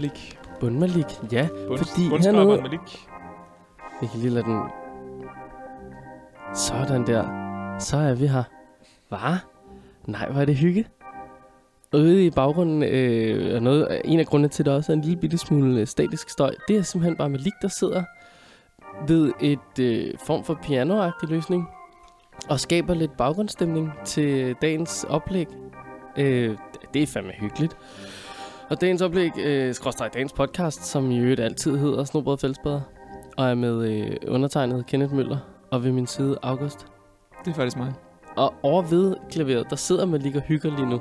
byen. Bun Malik. Bund Malik, ja. Bund, Fordi hernede- Malik. Jeg kan lige lade den... Sådan der. Så er vi her. Hvad? Nej, hvor er det hygge. Ude i baggrunden, øh, er noget, en af grundene til, at der også er en lille bitte smule øh, statisk støj, det er simpelthen bare Malik, der sidder ved et øh, form for pianoagtig løsning og skaber lidt baggrundsstemning til dagens oplæg. Øh, det er fandme hyggeligt. Og dagens oplæg, øh, skråstrej dagens podcast, som i øvrigt altid hedder Snobrød Fællesbader, og er med øh, undertegnet Kenneth Møller, og ved min side August. Det er faktisk mig. Og over ved klaveret, der sidder Malik og hygger lige nu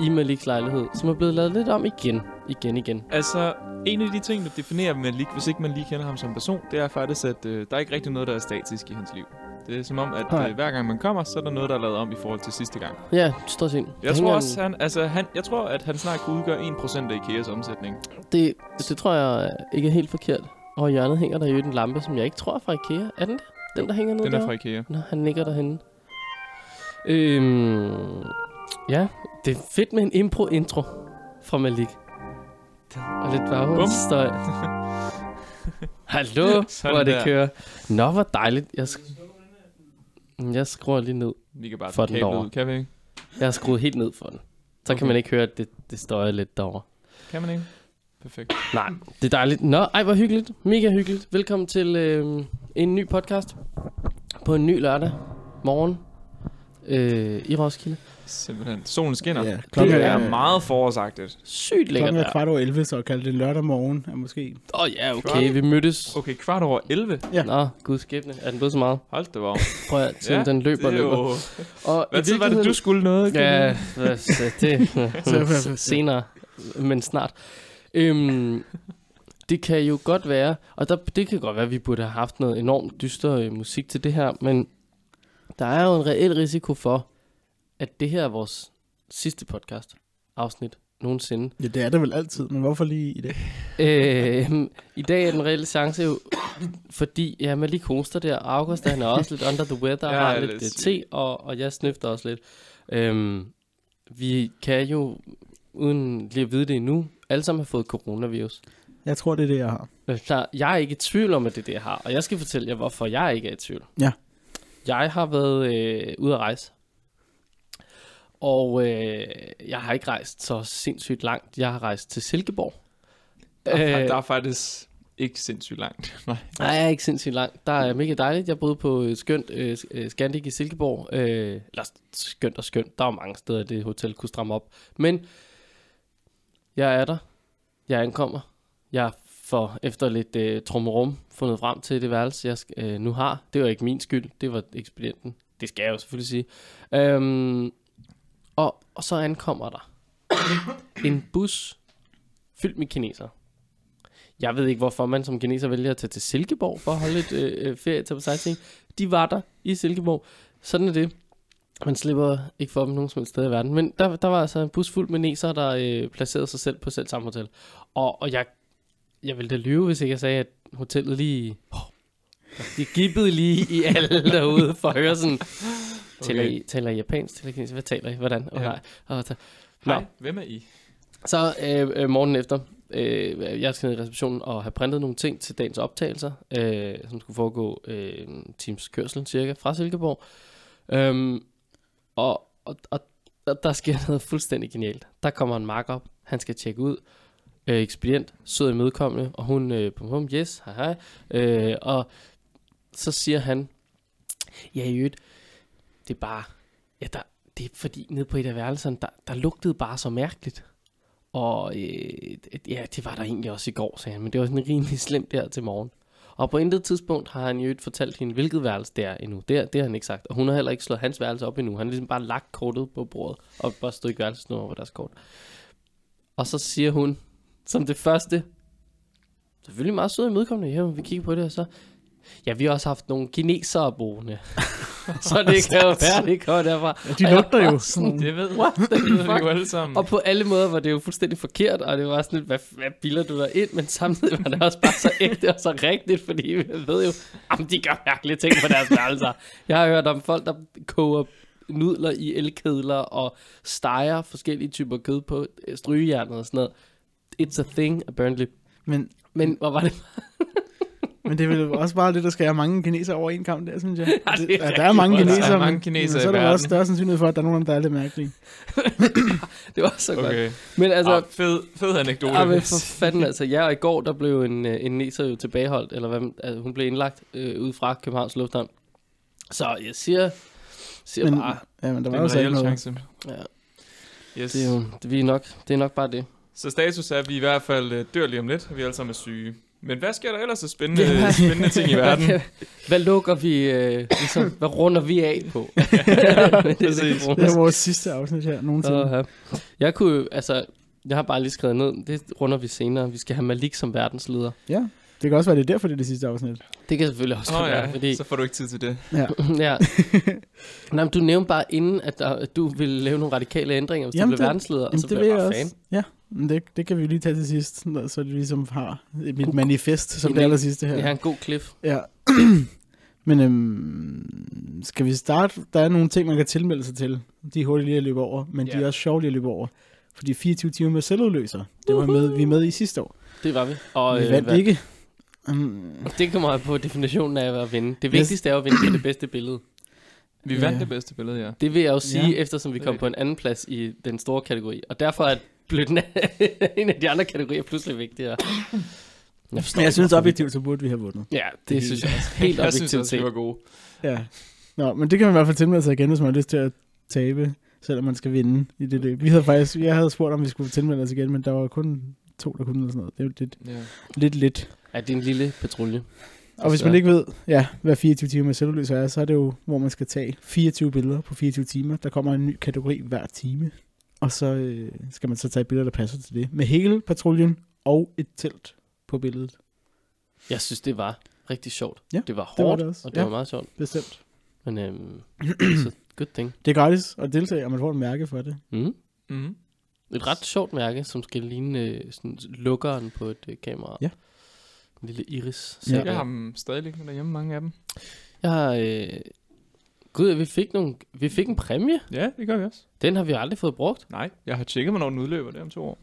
i Maliks lejlighed, som er blevet lavet lidt om igen, igen, igen. Altså, en af de ting, der definerer Malik, hvis ikke man lige kender ham som person, det er faktisk, at øh, der er ikke rigtig noget, der er statisk i hans liv. Det er som om, at Nej. øh, hver gang man kommer, så er der noget, der er lavet om i forhold til sidste gang. Ja, stort set. Jeg tror også, han, altså, han, jeg tror, at han snart kan udgøre 1% af Ikeas omsætning. Det, det tror jeg ikke er helt forkert. Og i hjørnet hænger der jo en lampe, som jeg ikke tror er fra Ikea. Er den det? Den, der hænger ned Den er fra Ikea. Nå, han nikker derhenne. Øhm, ja, det er fedt med en impro-intro fra Malik. Og lidt baggrundsstøj. Hallo, Sådan hvor det der. kører. Nå, hvor dejligt. Jeg, sk- jeg skruer lige ned. Vi kan bare For den kablet derovre. ud, kan vi ikke? Jeg har skruet helt ned for den. Så okay. Okay. kan man ikke høre, at det, det støjer lidt derovre. Kan man ikke? Perfekt. Nej, det er dejligt. Nå, ej, hvor hyggeligt. Mega hyggeligt. Velkommen til øh, en ny podcast på en ny lørdag morgen øh, i Roskilde. Simpelthen. Solen skinner. Ja, Det klokken er er, meget forårsagtigt. Sygt lækkert klokken er kvart over 11, så kalde det lørdag morgen er måske... Åh oh, ja, okay, Kvart. vi mødtes. Okay, kvart over 11. Ja. Nå, gud skæbne. Er den blevet så meget? Hold da var. Prøv at Ja, den løber og det er løber. jo... Og Hvad tid var det, du skulle noget? Ja, så det Så- senere, men snart. Øhm, det kan jo godt være, og der, det kan godt være, at vi burde have haft noget enormt dyster øh, musik til det her, men der er jo en reel risiko for, at det her er vores sidste podcast afsnit nogensinde. Ja, det er det vel altid, men hvorfor lige i det? Øh, I dag er den reelle chance jo, fordi ja, man lige koster der. August han er også lidt under the weather, Ja, ja, har lidt øh, te, og, og jeg snøfter også lidt. Øhm, vi kan jo, uden lige at vide det endnu, alle sammen have fået coronavirus. Jeg tror, det er det, jeg har. Jeg er ikke i tvivl om, at det er det, jeg har, og jeg skal fortælle jer, hvorfor jeg ikke er i tvivl. Ja. Jeg har været øh, ude at rejse, og øh, jeg har ikke rejst så sindssygt langt. Jeg har rejst til Silkeborg. Der, er, Øh, der er faktisk ikke sindssygt langt. Nej. Nej, jeg er ikke sindssygt langt. Der er mega dejligt. Jeg boede på et skønt øh, øh, Scandic i Silkeborg. Øh, eller skønt og skønt. Der var mange steder, det hotel kunne stramme op. Men jeg er der. Jeg ankommer. Jeg for efter lidt øh, trummerum fundet frem til det værelse, jeg øh, nu har. Det var ikke min skyld. Det var ekspedienten. Det skal jeg jo selvfølgelig sige. Øhm, og, og så ankommer der en bus fyldt med kinesere. Jeg ved ikke, hvorfor man som kineser vælger at tage til Silkeborg for at holde et øh, øh, ferie til på sightseeing. De var der i Silkeborg. Sådan er det. Man slipper ikke for dem nogen som helst sted i verden. Men der, der var altså en bus fuld med neser, der øh, placerede sig selv på selv samme hotel. Og, og jeg, jeg ville da lyve, hvis ikke jeg sagde, at hotellet lige... Oh, de gibbede lige i alle derude for at høre sådan... Taler, I, taler I japansk? Taler I kinesisk? Hvad taler I? Hvordan? Oh, Ja. nej. Ta- Nå. Hej, hvem er I? Så øh, øh, morgenen efter, øh, jeg skal ned i receptionen og have printet nogle ting til dagens optagelser, øh, som skulle foregå øh, times kørsel cirka fra Silkeborg. Øhm, og, og, og der sker noget fuldstændig genialt. Der kommer en mark op, han skal tjekke ud. Øh, ekspedient, sød imødekommende, og hun øh, pum, hum, yes, hej hej. Øh, og så siger han, ja i øvrigt, det er bare, ja der, det er fordi nede på et af værelserne, der, der lugtede bare så mærkeligt. Og øh, ja, det var der egentlig også i går, sagde han, men det var sådan rimelig slemt der til morgen. Og på intet tidspunkt har han jo ikke fortalt hende, hvilket værelse det er endnu. Det, det har han ikke sagt. Og hun har heller ikke slået hans værelse op endnu. Han har ligesom bare lagt kortet på bordet, og bare stået i værelsesnummer på deres kort. Og så siger hun, som det første, selvfølgelig meget sød og imødekommende, ja, vi kigger på det, og så, ja, vi har også haft nogle kinesere boende. så det kan jo være, det kommer derfra. Ja, de lugter jo. sådan, Det ved, What the det ved vi fuck? jo alle sammen. Og på alle måder var det jo fuldstændig forkert, og det var sådan lidt, hvad, hvad bilder du der ind? Men samtidig var det også bare så ægte og så rigtigt, fordi vi ved jo, om de gør mærkelige ting på deres værelser. Jeg har hørt om folk, der koger nudler i elkedler og steger forskellige typer kød på øh, strygejernet og sådan noget. It's a thing, apparently. Men, Men hvor var det? men det er vel også bare det, der skal have mange kinesere over en kamp der, synes jeg. Ja, det er ja, der er mange meget. Der er kinesere, mange men- kinesere men så er der også større sandsynlighed for, at der er nogen, der er lidt mærkelige. Det var så godt. Okay. Men altså, ah, fed, fed anekdote. Ja, men for fanden altså. Ja, og i går, der blev en, øh, en neser jo tilbageholdt, eller hvad, altså, hun blev indlagt øh, ude fra Københavns Lufthavn. Så jeg siger, siger Men, bare, ja, men der det var er jo en så ikke noget. chance. ja, Yes. det er jo det, vi er nok, det er nok bare det. Så status er, at vi i hvert fald øh, dør lige om lidt, og vi alle sammen er syge. Men hvad sker der ellers af spændende, Ja. spændende ting i verden? Hvad, lukker vi, øh, ligesom, hvad runder vi af på? det, er det, er vores sidste afsnit her nogensinde. Uh, jeg kunne altså, jeg har bare lige skrevet ned, det runder vi senere. Vi skal have Malik som verdensleder. Ja, det kan også være, det er derfor, det er det sidste afsnit. Det kan selvfølgelig også oh, være, ja, fordi... så får du ikke tid til det. Ja. ja. Nej, men du nævnte bare inden, at, der, at du ville lave nogle radikale ændringer, hvis Jamen, du blev det- verdensleder, og Jamen, så det blev jeg bare fan. også. Ja, men det, det kan vi lige tage til sidst, så det ligesom har mit manifest som det aller sidste her. Det er en god cliff. Ja. Men øhm, skal vi starte? Der er nogle ting, man kan tilmelde sig til. De er hurtigt lige at løbe over, men yeah. de Ja. er også sjovt lige at løbe over. Fordi 24 timer med selvudløser, det var med, vi er med i sidste år. Det var vi. Og vi øh, vandt hvad- ikke. Um, det kommer på definitionen af at vinde. Det Yes. vigtigste er at vinde på det bedste billede. Vi Ja. vandt det bedste billede, ja. Det vil jeg jo sige, Ja. ja. eftersom vi kom på en anden plads i den store kategori. Og derfor er blev den en af de andre kategorier pludselig vigtigere. Jeg forstår men jeg synes objektivt, så burde vi have vundet. Ja, det, Det- synes jeg også. Helt jeg synes objektivt også, vi var gode. Ja. Nå, men det kan man i hvert fald tilmelde sig igen, hvis man har lyst til at tabe, selvom man skal vinde i det løb. Vi havde faktisk, jeg havde spurgt, om vi skulle tilmelde os igen, men der var kun to, der kunne eller sådan noget. Det er jo lidt, Ja. lidt lidt. Ja, det er en lille patrulje. Og hvis man ikke ved, ja, hvad 24 timer med selvudløser er, så er det jo, hvor man skal tage 24 billeder på 24 timer. Der kommer en ny kategori hver time. Og så øh, skal man så tage billeder, der passer til det. Med hele patruljen og et telt på billedet. Jeg synes, det var rigtig sjovt. Ja, det var det var hårdt, det også. og det Ja. var meget sjovt. Bestemt. Men øhm, så good thing. Det er gratis at deltage, og man får et mærke for det. Mm. Mm-hmm. Et ret sjovt mærke, som skal ligne øh, sådan lukkeren på et øh, kamera. Ja. En lille iris. Ja. Jeg har dem stadig liggende derhjemme, mange af dem. jeg har... Øh, gud, vi fik, nogle, vi fik en præmie. Ja, det gør vi også. Den har vi aldrig fået brugt. Nej, jeg har tjekket, hvornår den udløber, det om to år.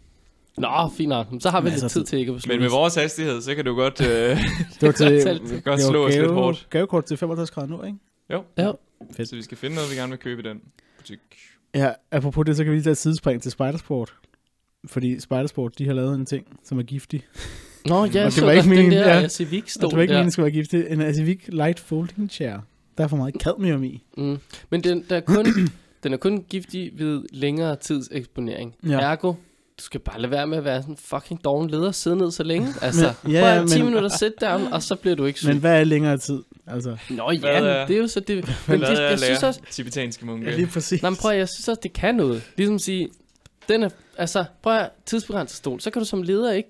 Nå, fint nok. Så har vi lidt tid til ikke at beslutte Men med vores hastighed, så kan du godt, øh, Det var til, godt det godt slå os lidt hårdt. gavekort til 55 grader nu, ikke? Jo. Ja. Fedt. Så vi skal finde noget, vi gerne vil købe i den butik. Ja, apropos det, så kan vi lige tage et sidespring til Spidersport. Fordi Spidersport, de har lavet en ting, som er giftig. Nå, ja, det så var ikke godt, den min- der ja. ja. Civic Og stod det var ikke der. meningen, skulle være giftig. En Civic Light Folding Chair. Der er for meget cadmium i. Mm. Men den, der er kun, den er kun giftig ved længere tids eksponering. Ja. Ergo, du skal bare lade være med at være sådan en fucking doven leder og sidde ned så længe. Altså, Men- ja, prøv at 10 men- minutter sit down, og så bliver du ikke syg. Men hvad er længere tid? Altså, Nå ja, er- det er jo så det. Men det, jeg at synes også, tibetanske munke? ja, lige præcis. nej, men prøv, at- jeg synes også, det kan noget. Ligesom at sige, den er, altså, prøv at tidsbegrænset stol, så kan du som leder ikke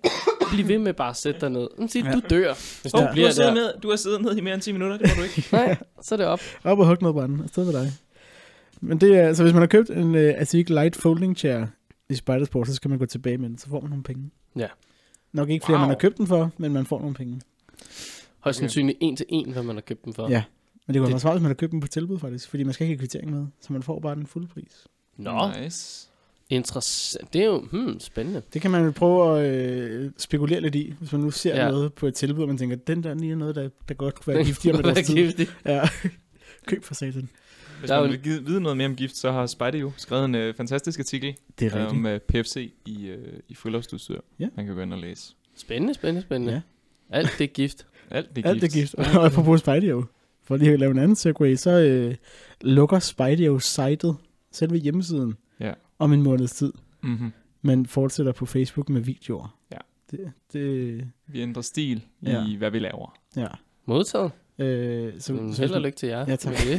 blive ved med bare at sætte dig ned. Man siger, Ja. du dør, hvis Oh, du du, bliver har siddet der. ned, du har siddet ned i mere end 10 minutter, det må du ikke. Nej, så er det op. Op og hug noget brænde. Afsted med dig. Men det er, så hvis man har købt en uh, Civic Light Folding Chair i Spidersport, så skal man gå tilbage med den. Så får man nogle penge. Ja. Nok ikke flere, Wow. man har købt den for, men man får nogle penge. Højst sandsynligt en til en, hvad man har købt dem for. Ja. Men det kunne Det- være smart, hvis man har købt den på tilbud faktisk, fordi man skal ikke have kvittering med, så man får bare den fulde pris. Nå, Nice. Interessant. Det er jo hmm, spændende. Det kan man jo prøve at øh, spekulere lidt i, hvis man nu ser ja. Noget på et tilbud, og man tænker, den der lige er noget, der, der godt kunne være giftigere med deres giftig. Ja. Køb for satan. Hvis Der er man jo- vil gide- vide noget mere om gift, så har Spidey jo skrevet en øh, fantastisk artikel Det er øh, om øh, PFC i, øh, i friluftsudstyr. Ja. Man kan gå ind og læse. Spændende, spændende, spændende. Ja. Alt det er gift. Alt det er Alt gift. er gift. Og apropos Spidey jo, for lige at lave en anden segway, så øh, lukker Spidey jo sitet, selve hjemmesiden. Om en måneds tid, Mm-hmm. men fortsætter på Facebook med videoer. Ja. Det, det Vi ændrer stil i, Ja. hvad vi laver. ja. Modtaget. Øh, så, så, held og lykke til jer. Ja, tak. det.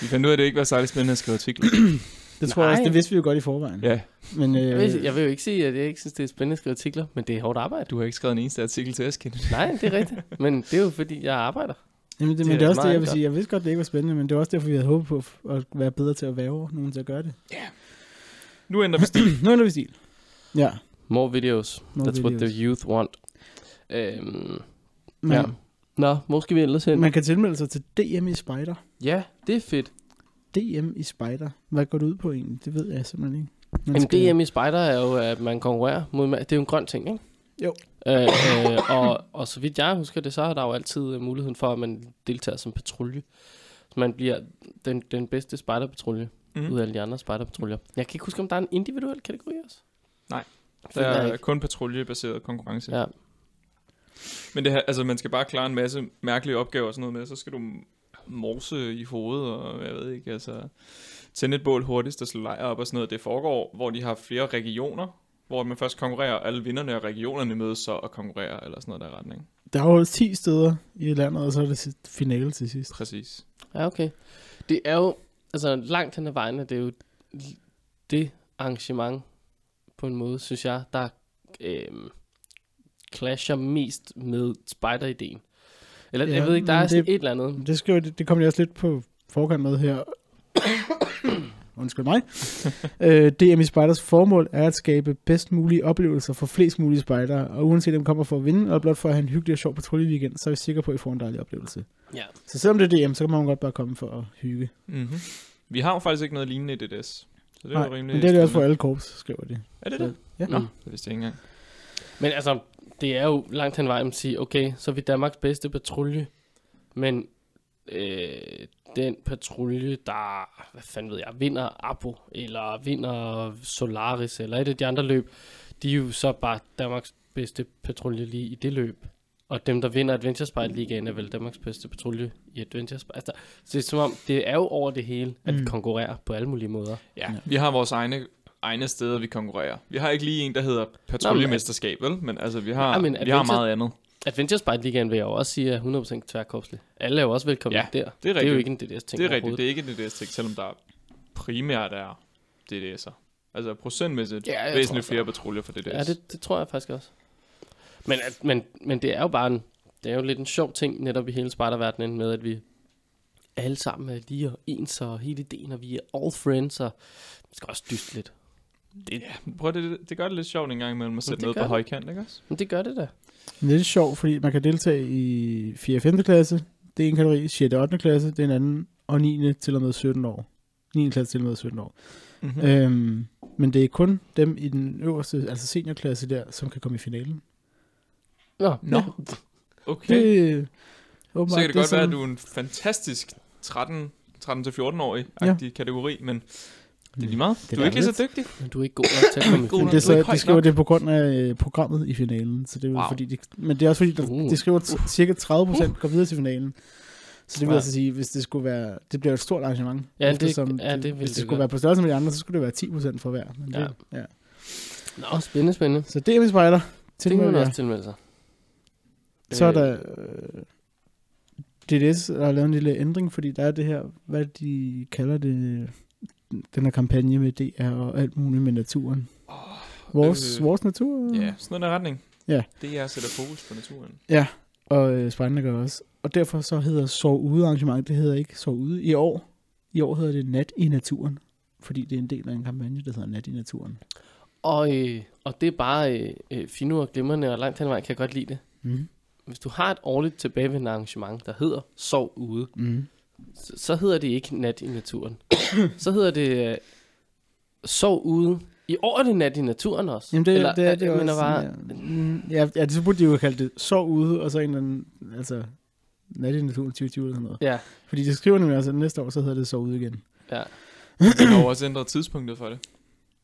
Vi fandt ud af, at det ikke var særlig spændende at skrive artikler. det tror jeg også, Nej. det vidste vi jo godt i forvejen. ja, Men, øh, Jeg, vil, jeg vil jo ikke sige, at jeg ikke synes, det er spændende at skrive artikler, men det er hårdt arbejde. du har ikke skrevet en eneste artikel til os. Nej, det er rigtigt. Men det er jo fordi, jeg arbejder. Jamen, det, Det men er det er også det, jeg vil sige. Jeg vidste godt, det ikke var spændende, men det var også derfor, vi havde håbet på at være bedre til at væve nogen til at gøre det. Nu ændrer vi stil. Nu er vi stil. Ja. More videos. More That's what videos. the youth want. Øhm, Men, ja. Nå, hvor skal vi ellers hen? Man kan tilmelde sig til DM i Spider. Ja, det er fedt. DM i Spider. Hvad går det ud på egentlig? Det ved jeg simpelthen ikke. Jamen, DM i Spider er jo, at man konkurrerer mod... Det er jo en grøn ting, ikke? Jo. Øh, øh, og, og så vidt jeg husker det, så er der jo altid øh, muligheden for, at man deltager som patrulje. Så man bliver den, den bedste spejderpatrulje Mm. ud af alle de andre spejderpatruljer. Jeg kan ikke huske, om der er en individuel kategori også. Nej. Det Der er kun patruljebaseret konkurrence. Ja. Men det her, altså, man skal bare klare en masse mærkelige opgaver og sådan noget med, så skal du morse i hovedet, og jeg ved ikke, altså, tænde et bål hurtigst og slå lejr op og sådan noget. Det foregår, hvor de har flere regioner, hvor man først konkurrerer, alle vinderne af regionerne mødes så og konkurrerer, eller sådan noget der retning. Der er jo 10 steder i landet, og så er det finale til sidst. Præcis. Ja, okay. Det er jo, altså langt hen ad vejen, er det jo det arrangement, på en måde, synes jeg, der øh, clasher mest med spider-ideen. Eller ja, jeg ved ikke, der er det- et eller andet. Det, skal det, det kommer jeg også lidt på forkant med her. Undskyld mig. øh, DM i Spiders formål er at skabe bedst mulige oplevelser for flest mulige spejdere, og uanset om kommer for at vinde, eller blot for at have en hyggelig og sjov patruljeweekend, så er vi sikre på, at I får en dejlig oplevelse. Ja. Så selvom det er DM, så kan man godt bare komme for at hygge. Mm-hmm. Vi har jo faktisk ikke noget lignende i DDS. Så det er Nej, jo rimelig men det er det også for alle korps, skriver de. Er det det? Ja. Nå, Mm. det vidste jeg ikke engang. Men altså, det er jo langt hen vejen at sige, okay, så er vi Danmarks bedste patrulje, men øh, den patrulje, der, hvad fanden ved jeg, vinder Abo, eller vinder Solaris, eller et af de andre løb, de er jo så bare Danmarks bedste patrulje lige i det løb. Og dem, der vinder Adventure Spite Ligaen, er vel Danmarks bedste patrulje i Adventure Spite. Altså, så det er som om, det er jo over det hele, at vi Mm. konkurrerer på alle mulige måder. Ja, Ja. vi har vores egne, egne steder, vi konkurrerer. Vi har ikke lige en, der hedder patruljemesterskab, vel? Men altså, vi har, Nej, men vi har meget andet. Adventure Spite Ligaen vil jeg jo også sige er 100% tværkorpslig. Alle er jo også velkomne Ja, der. Det er Det er rigtigt. jo ikke en DDS-ting det er rigtigt. Det er ikke en DDS-ting, selvom der primært er DDS'er. Altså procentmæssigt Ja, væsentligt flere patruljer for DDS. Ja, det, det tror jeg faktisk også. Men, at, men, men det er jo bare en, det er jo lidt en sjov ting netop i hele spejderverdenen med, at vi alle sammen er lige og ens og hele ideen, og vi er all friends, og det skal også dyste lidt. Det, Ja, prøv det, det gør det lidt sjovt en gang imellem at sætte noget på højkant, ikke også? men det gør det da. Det er lidt sjovt, fordi man kan deltage i 4. og 5. klasse, det er en kategori, 6. og 8. klasse, det er en anden, og 9. til og med 17 år. 9. klasse til og med 17 år. Mm-hmm. Mm. Øhm, men det er kun dem i den øverste, altså seniorklasse der, som kan komme i finalen. Nå, Nå. Ja. Okay. Det, øh, Så åbenbart, kan det godt være, at sådan- du er en fantastisk 13 13-14-årig agtig kategori, men det er lige meget. Det du er ikke lige så dygtig. Men du er ikke god nok til at komme God Men det er så, de skriver nok. det på grund af øh, programmet i finalen, så det er jo Wow. fordi, de, men det er også fordi, der, Uh. de skriver t- cirka 30 procent går videre til finalen. Så det vil Ja. altså sige, hvis det skulle være, det bliver et stort arrangement. Ja, det- eftersom ja, det vil hvis det, det skulle være på størrelse med de andre, så skulle det være 10 procent for hver. Men Ja. det, ja. Nå, spændende, spændende. Så det er vi spejder. Det kan man også tilmelde sig. Så er Øh, der øh, DDS, der har lavet en lille ændring, fordi der er det her, hvad de kalder det, den her kampagne med DR og alt muligt med naturen. Vores, øh, vores natur. Ja, sådan noget retning. Ja. Det er at sætte fokus på naturen. Og øh, spejlene gør også. Og derfor så hedder Sov Ude arrangement, det hedder ikke Sov Ude i år. I år hedder det Nat i naturen. Fordi det er en del af en kampagne, der hedder Nat i naturen. Og, øh, og det er bare øh, øh, fine og glimrende, og langt hen ad vejen kan jeg godt lide det. Mm. Hvis du har et årligt tilbagevendende arrangement, der hedder Sov Ude, Mm. Så, så hedder det ikke Nat i naturen. så hedder det øh, Sov Ude. I år er det Nat i naturen også. Jamen det, Eller, det er det jeg også. mener bare, ja. Mm, ja, ja, det så burde de jo kalde det Sov Ude, og så en eller anden, altså Nat i naturen 2020 eller sådan noget. Ja, Fordi de skriver nemlig også, at næste år, så hedder det Sov Ude igen. ja. De har jo også ændret tidspunktet for det.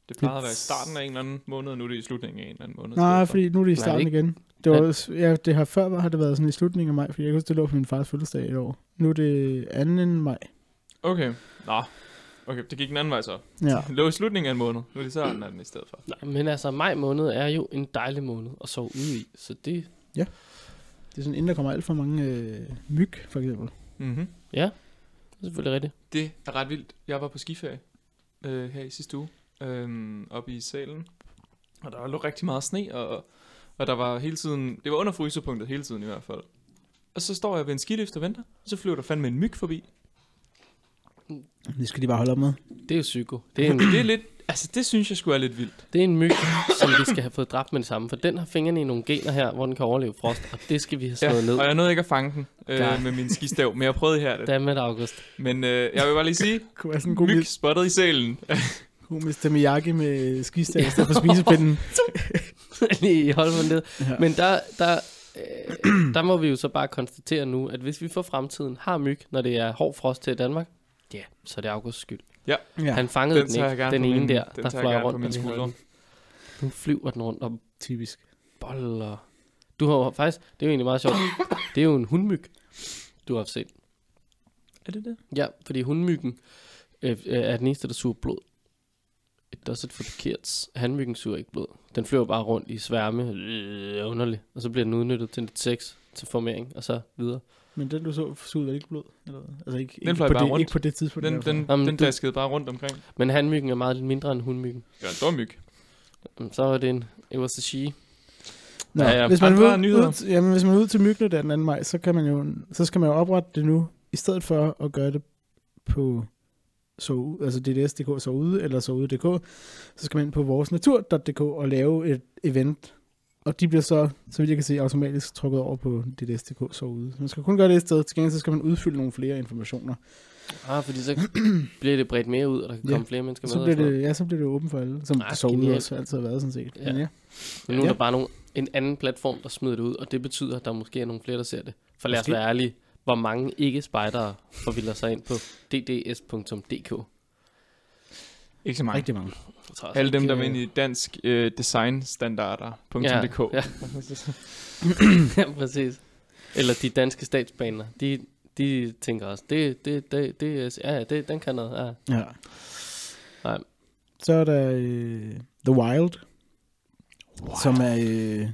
Det plejede at være i starten af en eller anden måned, og nu er det i slutningen af en eller anden måned. Nej, fordi nu er det i Nej, starten ikke. igen. Det, var, Ja. også- ja, det har før har det været sådan i slutningen af maj, fordi jeg kan huske, det lå på min fars fødselsdag i år. Nu er det 2. maj. Okay. Nå. Okay, det gik den anden vej så. Ja. Det lå i slutningen af en måned. Nu er det så den anden i stedet for. Nej, men altså, maj måned er jo en dejlig måned at sove ude i. Så det, Det er sådan, inden der kommer alt for mange øh, myg, for eksempel. Mm-hmm. ja, det er selvfølgelig rigtigt. Det er ret vildt. Jeg var på skiferie øh, her i sidste uge, øh, oppe i salen, og der lå rigtig meget sne, og, og der var hele tiden, det var under frysepunktet hele tiden i hvert fald. Og så står jeg ved en skilift og venter, og så flyver der fandme en myg forbi. Det skal de bare holde op med. Det er jo psyko. Det er en, Det er lidt, altså det synes jeg skulle er lidt vildt. det er en myg, som vi skal have fået dræbt med det samme. For den har fingrene i nogle gener her, hvor den kan overleve frost. Og det skal vi have slået ned. og jeg nåede ikke at fange den Nej. øh, med min skistav, men jeg prøvede her det. Dammit, August. Men øh, jeg vil bare lige sige, Det kunne være sådan en god myg myg. spottet i salen. God Mr. Miyagi med skistav i stedet for spisepinden. Lige holde på ned. Ja. Men der, der, øh, der må vi jo så bare konstatere nu, at hvis vi for fremtiden har myg, når det er hård frost til Danmark, ja, så er det Augusts skyld. ja. Han fangede Den den, ikke, den på ene min- der, den der fløj på rundt. havde skuldre. den. Nu flyver den rundt og Typisk. boller. Du har faktisk, det er jo egentlig meget sjovt, det er jo en hundmyg, du har set. Er det det? Ja, fordi hundmyggen øh, øh, er den eneste, der suger blod. It does it for the kids. Handmyggen suger ikke blod. Den flyver bare rundt i sværme. Øh, underligt. Og så bliver den udnyttet til lidt sex, til formering, og så videre. Men den du så, sugede vel ikke blod? Eller, altså ikke, Den ikke, på bare det, rundt. ikke på det tidspunkt. Den, fald. den, Jamen, den du- daskede bare rundt omkring. Men handmyggen er meget lidt mindre end hundmyggen. Det var en stor myg. Så var det en, it was a she. Nå, Ja, ja. Hvis man ud, nyheder. ud, til- jamen, hvis man er ud til Mygne den 2. maj, så, kan man jo, så skal man jo oprette det nu, i stedet for at gøre det på så, altså DDS.dk så ude, eller så ude.dk, så skal man ind på voresnatur.dk og lave et event. Og de bliver så, så vidt jeg kan se, automatisk trukket over på DDS.dk så ude. Man skal kun gøre det et sted. Til gengæld så skal man udfylde nogle flere informationer. Ah, fordi så bliver det bredt mere ud, og der kan Ja. komme flere mennesker med. Så og bliver det, ja, så bliver det åbent for alle, som Ah, så ude også altid har været sådan set. Ja. Men ja. Men nu er Ja. der bare nogle, en anden platform, der smider det ud, og det betyder, at der måske er nogle flere, der ser det. For lad os være ærlige, hvor mange ikke-spejdere forvilder sig ind på dds.dk. Ikke så mange. Rigtig mange. Alle dem, der vil øh, ind i dansk øh, designstandarder.dk. Ja, Ja, ja. præcis. Eller de danske statsbaner, de, de tænker også, det, det, det, det, er- ja, det, den kan noget. Ja. Ja. Nej. Så er der øh, The Wild, Wow. som er øh,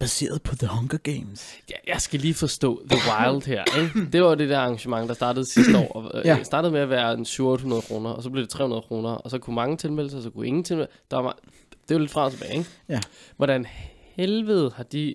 baseret på The Hunger Games. Ja, jeg skal lige forstå The Wild her. Ikke? Det var det der arrangement, der startede sidste år. Og, øh, Ja. startede med at være en 700 kroner, og så blev det 300 kroner, og så kunne mange tilmelde sig, og så kunne ingen tilmelde der var, Det jo lidt fra og tilbage, ikke? Ja. Hvordan helvede har de...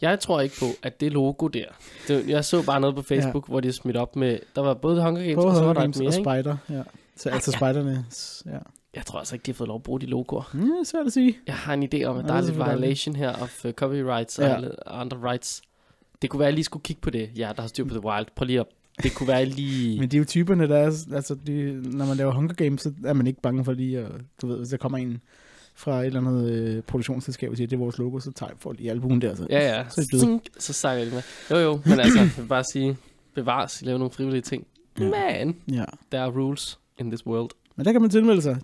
Jeg tror ikke på, at det logo der... Det, jeg så bare noget på Facebook, ja. hvor de smidt op med... Der var både Hunger Games, Både og så var der Games og mere, ikke? Spider. Ja. Så, altså spejderne. s- Ja. Jeg tror altså ikke, de har fået lov at bruge de logoer. Mm, svært at sige. Jeg har en idé om, at Ja, der er lidt violation her of uh, copyrights Ja. og andre rights. Det kunne være, at jeg lige skulle kigge på det. Ja, der har styr på The Wild. Prøv lige at... Det kunne være lige... Men det er jo typerne, der er, altså de, når man laver Hunger Games, så er man ikke bange for lige at, du ved, hvis der kommer en fra et eller andet øh, produktionsselskab og siger, det er vores logo, så tager folk i albuen der. Så. Ja, ja. Så. Zink, så snakker de med. Jo, jo. Men altså, jeg vil bare sige, bevares, lave nogle frivillige ting. Ja. Men, ja. there are rules in this world. Men der kan man tilmelde sig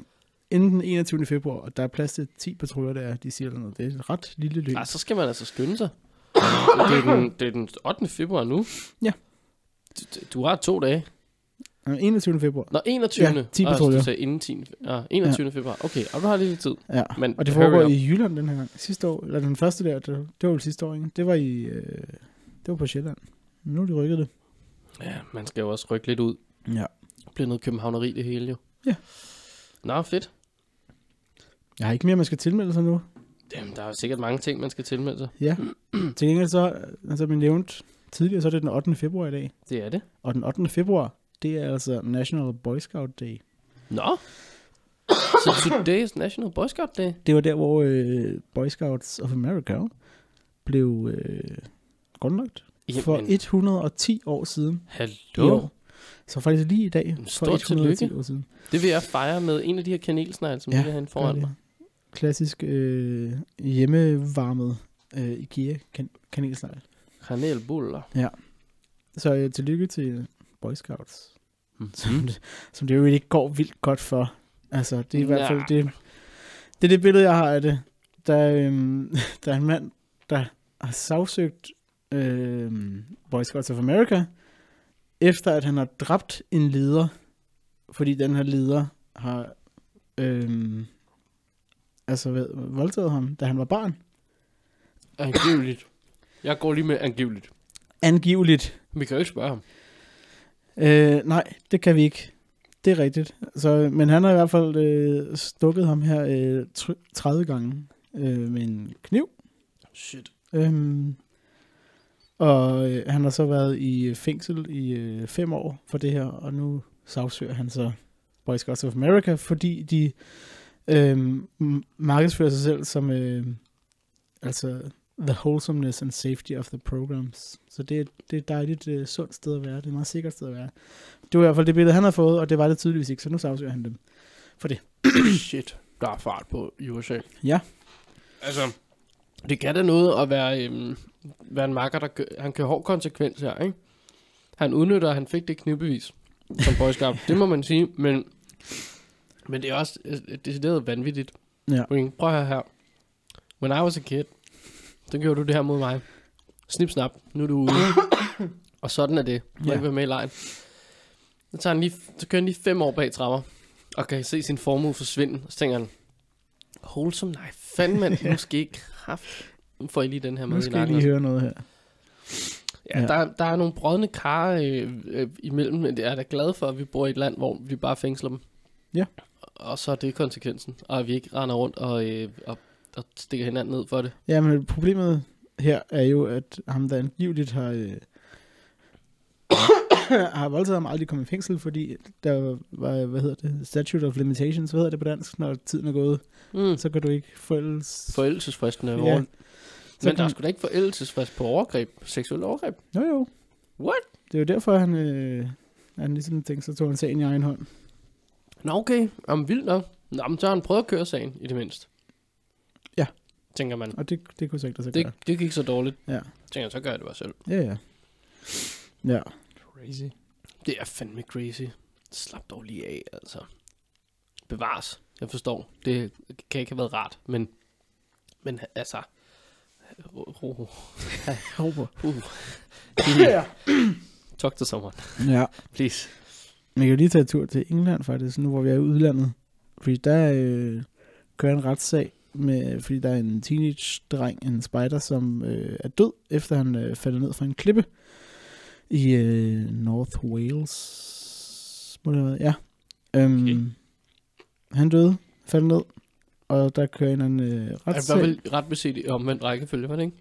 inden den 21. februar, og der er plads til 10 patruljer, der er, de siger eller noget. Det er et ret lille løb. Ja, så skal man altså skynde sig. det, er den, det er den 8. februar nu. Ja. Du, du har to dage. Øh, 21. februar. Nå, 21. Ja, 10 Åh, patruljer. Du sagde inden 10. Ja, 21. Ja. februar. Okay, og du har lige lidt tid. Ja, Men og det foregår i Jylland den her gang. Sidste år, eller den første der, det, det var jo sidste år, ikke? Det var i, øh, det var på Sjælland. Men nu er de rykket det. Ja, man skal jo også rykke lidt ud. Ja. Det bliver noget københavneri det hele jo. Ja. Nå, fedt. Jeg har ikke mere, man skal tilmelde sig nu. Jamen, der er jo sikkert mange ting, man skal tilmelde sig. Ja. Til gengæld så, altså vi nævnt tidligere, så er det den 8. februar i dag. Det er det. Og den 8. februar, det er altså National Boy Scout Day. Nå. Så today is National Boy Scout Day. Det var der, hvor øh, Boy Scouts of America blev øh, grundlagt for 110 år siden hallo. år. Så faktisk lige i dag, for Stort 110 tillykke. år siden. Det vil jeg fejre med en af de her kanelsnegle, som Ja, herinde Gør foran mig. Klassisk øh, hjemmevarmet øh, IKEA kan- kanelsnegl. Kanelbuller. Så øh, tillykke til Boy Scouts, Mm. som, det, som det jo ikke går vildt godt for. Altså, det er i hvert fald Ja. det, det er det billede, jeg har af det. Der, øhm, der er en mand, der har sagsøgt øhm, Boy Scouts of America, efter at han har dræbt en leder, fordi den her leder har øhm, altså hvad, voldtaget ham, da han var barn. Angiveligt. Jeg går lige med angiveligt. Angiveligt. Vi kan jo ikke spørge ham. Øh, nej, det kan vi ikke. Det er rigtigt. Så, men han har i hvert fald øh, stukket ham her øh, tr- 30 gange øh, med en kniv. Shit. Øhm, og øh, han har så været i fængsel i øh, fem år for det her, og nu sagsøger han så Boy Scouts of America, fordi de øh, markedsfører sig selv som øh, altså the wholesomeness and safety of the programs. Så det, det er et dejligt øh, sundt sted at være. Det er et meget sikkert sted at være. Det var i hvert fald det billede, han har fået, og det var det tydeligvis ikke, så nu sagsøger han dem. for det. Shit, der er fart på i USA. Ja. Altså, det kan da noget at være, øhm, være en makker, der kø- han kører hård konsekvens her, ikke? Han udnytter, at han fik det knivbevis som boyskab. det må man sige, men, men det er også øh, decideret vanvittigt. Ja. Prøv at høre her. When I was a kid, så gjorde du det her mod mig. Snip snap, nu er du ude. og sådan er det. Må Ja. være med i lejen. Så, tager han lige, så kører han lige fem år bag trapper, og kan se sin formue forsvinde. Og så tænker han, wholesome knife, fanden mand, nu skal I ikke haft. Nu får I lige den her med Nu i skal jeg nakken. lige høre noget her. Ja, Ja. Der, der er nogle brødne kar øh, øh, imellem, men jeg er da glad for, at vi bor i et land, hvor vi bare fængsler dem. Ja. Og så er det konsekvensen, og at vi ikke render rundt og, øh, og, og stikker hinanden ned for det. Ja, men problemet her er jo, at ham, der angiveligt har, øh, har voldtaget ham, aldrig kommet i fængsel, fordi der var, hvad hedder det, statute of limitations, hvad hedder det på dansk, når tiden er gået, Mm. så kan du ikke forældes. Forældelsesfristen er Ja. over. Så Men der er sgu da ikke forældelsesfrist på overgreb, seksuel overgreb. Jo, jo. What? Det er jo derfor, han, øh, han ligesom tænkte, så tog han sagen i egen hånd. Nå okay, Jamen, vildt nok. Nå, men så har han prøvet at køre sagen, i det mindste. Ja. Tænker man. Og det, det kunne så ikke lade sig Det, gøre. det gik så dårligt. Ja. Tænker, så gør jeg det bare selv. Ja, ja. Ja. Crazy. Det er fandme crazy. Slap dog lige af, altså. Bevares. Jeg forstår. Det kan ikke have været rart, men... Men altså... Uh, Håber. uh. Ja. Talk to someone, ja. please. Man kan jo lige tage en tur til England faktisk, nu hvor vi er i udlandet. Fordi der øh, kører en retssag, med, fordi der er en teenage-dreng, en spider, som øh, er død, efter han øh, falder ned fra en klippe i øh, North Wales. Må det have været? Ja. Øhm, Okay. Han døde, faldt ned, og der kører en anden øh, Det var retssag. vel ret beset i omvendt rækkefølge, var det ikke?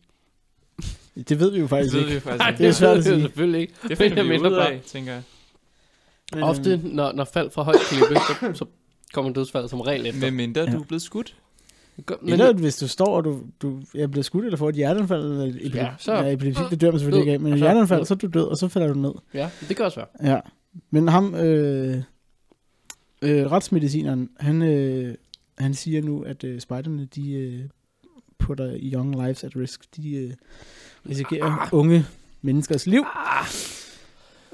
Det ved vi jo faktisk Det ved ikke. vi faktisk Nej, ikke. det er svært at sige. selvfølgelig ikke. Det finder vi ud bare- af, tænker jeg. Men, Ofte, øhm, når, når fald fra højt klippe, så, så kommer dødsfaldet som regel efter. Med mindre Ja. du er blevet skudt. Men, eller hvis du står, og du, du er blevet skudt, eller får et hjerteanfald, eller epilepsi, Ja, ja, så- ja, epilepsi, det dør man selvfølgelig ikke af, men et så- hjerteanfald, så er du død, og så falder du ned. Ja, det kan også være. Ja, men ham, øh, øh, retsmedicineren, han, øh, han siger nu, at øh, spejderne, de øh, putter young lives at risk. De øh, risikerer Ah. unge menneskers liv. Ah.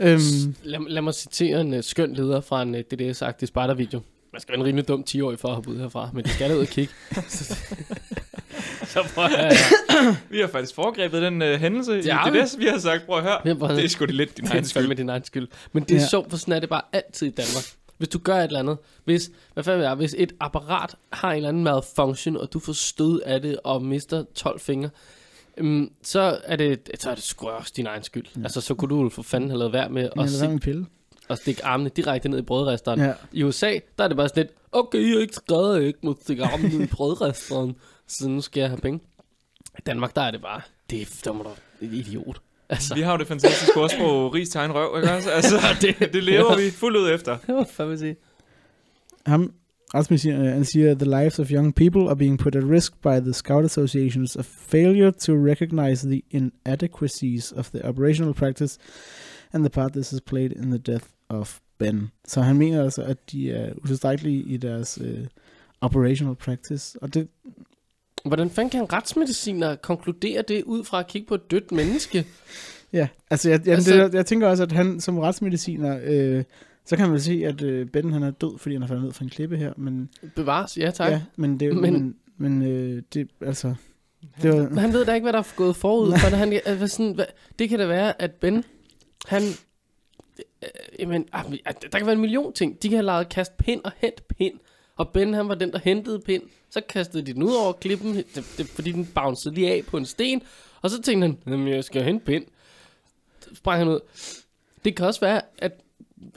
Øhm, Lad, lad mig citere en uh, skøn leder fra en uh, DDS-agtig spejdervideo. Man skal være en rimelig dum 10-årig for at hoppe ud herfra, men de skal ud og kigge. så prøv at høre her. Vi har faktisk foregrebet den uh, hændelse Det i. DDS. Vi har sagt, prøv at høre, Ja, prøv at det er sgu da lidt din Det egen er skyld. din egen skyld. Men det er Ja. ja. sjovt, for sådan er det bare altid i Danmark. Hvis du gør et eller andet, hvis, hvad fanden er, hvis et apparat har en eller anden malfunction, og du får stød af det og mister 12 fingre, øhm, så er det, så er det sgu også din egen skyld. Ja. Altså, så kunne du jo for fanden have lavet værd med at, en pille. at stikke armene direkte ned i brødresteren. Ja. I USA, der er det bare sådan lidt, okay, jeg er ikke skrevet, jeg ikke må stikke armen ned i brødresteren, så nu skal jeg have penge. I Danmark, der er det bare, det er, der må du, idiot. Altså, Vi har jo det fantastiske ordsprog, ris tegn røv, ikke også? Altså, det, det lever vi fuldt ud efter. det må fandme sige. Ham, retsmedicineren, han siger, the lives of young people are being put at risk by the Scout Association's of failure to recognize the inadequacies of the operational practice and the part this has played in the death of Ben. Så han mener altså, at de er utilstrækkelige i deres uh, operational practice. Og det, Hvordan fanden kan en retsmediciner konkludere det ud fra at kigge på et dødt menneske? ja, altså jeg, jeg, altså, det, jeg tænker også, at han som retsmediciner, øh, så kan man vel sige, at øh, Ben han er død, fordi han er faldet ned fra en klippe her, men, Bevares, ja tak. ja, men det, Men- men, men, men øh, det, altså, det var, han ved da ikke, hvad der er gået forud for det. Han, altså sådan, hvad, det kan da være, at Ben, han... Øh, jamen, ah, der kan være en million ting. De kan have lavet kast pind og hent pind. Og Ben, han var den, der hentede pind. Så kastede de den ud over klippen, det, det, fordi den bouncede lige af på en sten. Og så tænkte han, jamen, jeg skal hente pind. Så sprang han ud. Det kan også være, at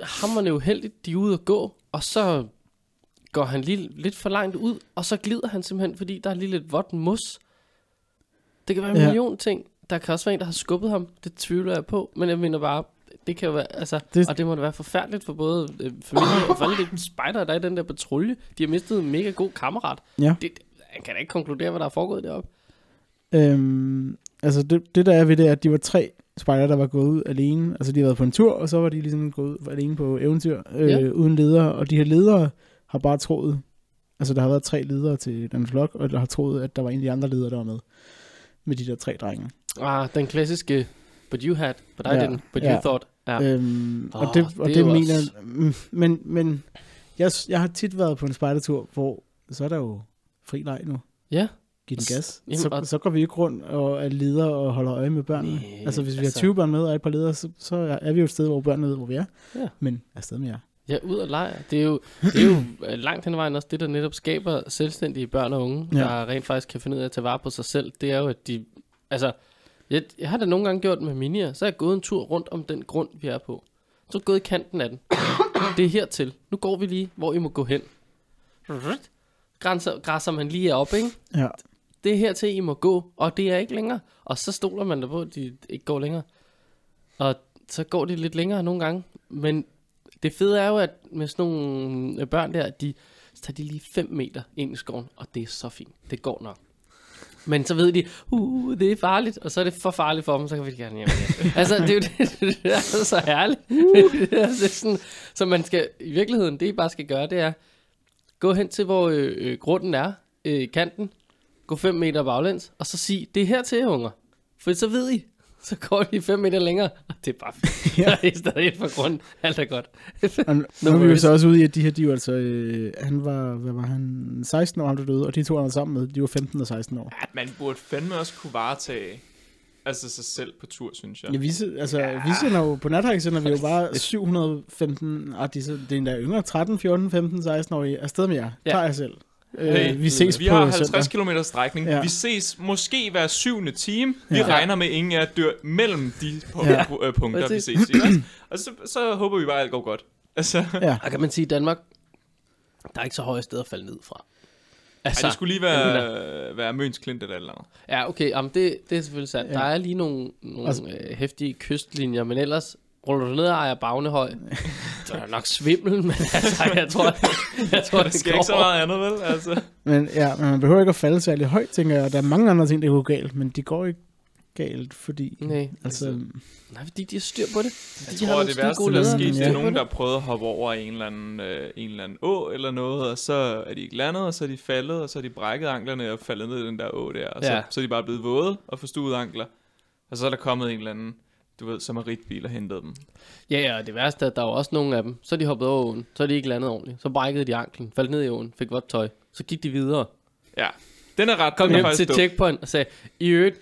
hammerne uheldigt, de er ude at gå, og så går han lige lidt for langt ud, og så glider han simpelthen, fordi der er lige lidt vådt mos. Det kan være en Ja. million ting. Der kan også være en, der har skubbet ham. Det tvivler jeg på. Men jeg mener bare, det kan jo være, altså, Det- og det må da være forfærdeligt for både øh, familie og de spejder, der er i den der patrulje. De har mistet en mega god kammerat. Ja. Det, han kan da ikke konkludere, hvad der er foregået deroppe. Øhm, altså det, det der er ved det, er, at de var tre spejder, der var gået ud alene. Altså de havde været på en tur, og så var de ligesom gået ud alene på eventyr, øh, Ja. uden ledere. Og de her ledere har bare troet, altså der har været tre ledere til den flok, og der har troet, at der var en af de andre ledere, der var med, med de der tre drenge. Ah, den klassiske, but you had, but I Ja, didn't, but ja. you thought. Ja. Øhm, og Åh, det, og det det, er mener også- mm, men, men jeg, jeg har tit været på en spejdertur, hvor så er der jo fri leg nu. ja. Giv den gas. jamen, Så, og- så går vi ikke rundt og er ledere og holder øje med børnene. Næh, altså hvis vi altså- har 20 børn med og et par ledere, så, så er vi jo et sted, hvor børnene ved, hvor vi er. Ja. Men er afsted med jer. Ja, ud og lege. Det er jo, det er jo øh, langt hen ad vejen også det, der netop skaber selvstændige børn og unge, Ja. der rent faktisk kan finde ud af at tage vare på sig selv. Det er jo, at de... Altså, jeg, jeg har da nogle gange gjort med minier, så er jeg gået en tur rundt om den grund, vi er på. Så er jeg gået i kanten af den. Det er hertil. Nu går vi lige, hvor I må gå hen. Grænser, græsser man lige op, ikke? Ja. Det er hertil, I må gå, og det er ikke længere. Og så stoler man der på, at de ikke går længere. Og så går de lidt længere nogle gange. Men det fede er jo, at med sådan nogle øh, børn der, de, så tager de lige 5 meter ind i skoven, og det er så fint. Det går nok. Men så ved de, uh, det er farligt, og så er det for farligt for dem, så kan vi gerne hjem igen. altså, det er jo det, det er så herligt. det er sådan, så man skal, i virkeligheden, det I bare skal gøre, det er, gå hen til, hvor øh, øh, grunden er, øh, i kanten, gå 5 meter baglæns, og så sig, det er her til, unger. For så ved I, så går de 5 meter længere, og det er bare ja. det er stadig for grund. Alt er godt. Og nu er vi jo så også ude i, at de her, de var altså, øh, han var, hvad var han, 16 år, han blev døde, og de to, han var sammen med, de var 15 og 16 år. Ja, man burde fandme også kunne varetage altså sig selv på tur, synes jeg. Ja, vi, altså, ja. vi sender jo, på nathike sender vi jo bare 715, ah, de, det er endda yngre, 13, 14, 15, 16 år afsted med jer. Ja. Tager jeg selv. Hey, Øh, vi ses vi på har 50 søndag. km strækning. Ja. Vi ses måske hver syvende time. Vi Ja. regner med, at ingen af jer dør mellem de pu- Ja. pu- øh, punkter, vi ses i. ikke? Og så, så håber vi bare, at alt går godt. Altså, Ja. Og kan man sige, i Danmark, der er ikke så høje steder at falde ned fra. altså, Altså, det skulle lige være, være Møns Klint eller eller andet. ja, okay, jamen det, det er selvfølgelig sandt. Ja. Der er lige nogle, nogle Altså- øh, hæftige kystlinjer, men ellers ruller du ned og ejer Bagnehøj, så er der nok svimmel, men altså, jeg tror, jeg tror Der det sker går. ikke så meget andet, vel? Altså. Men, ja, men man behøver ikke at falde særlig højt, tænker jeg. Der er mange andre ting, der går galt, men de går ikke galt, fordi... Nej, Altså, nej, fordi de har styr på det. Fordi Jeg de har tror, nogle det værste, gode der er sket, det har er nogen, der prøvede at hoppe over en eller, anden, øh, en eller anden å eller noget, og så er de ikke landet, og så er de faldet, og så er de brækket anklerne og faldet ned i den der å der, og så, Ja. så er de bare blevet våde og forstuet ankler. Og så er der kommet en eller anden, du ved, samaritbil og hentet dem. Ja, ja, og det værste er, at der er jo også nogle af dem. Så er de hoppet over åen, så er de ikke landet ordentligt. Så brækkede de anklen, faldt ned i åen, fik vådt tøj. Så gik de videre. Ja, den er ret Kom hjem til dum. checkpoint og sagde, i øvrigt,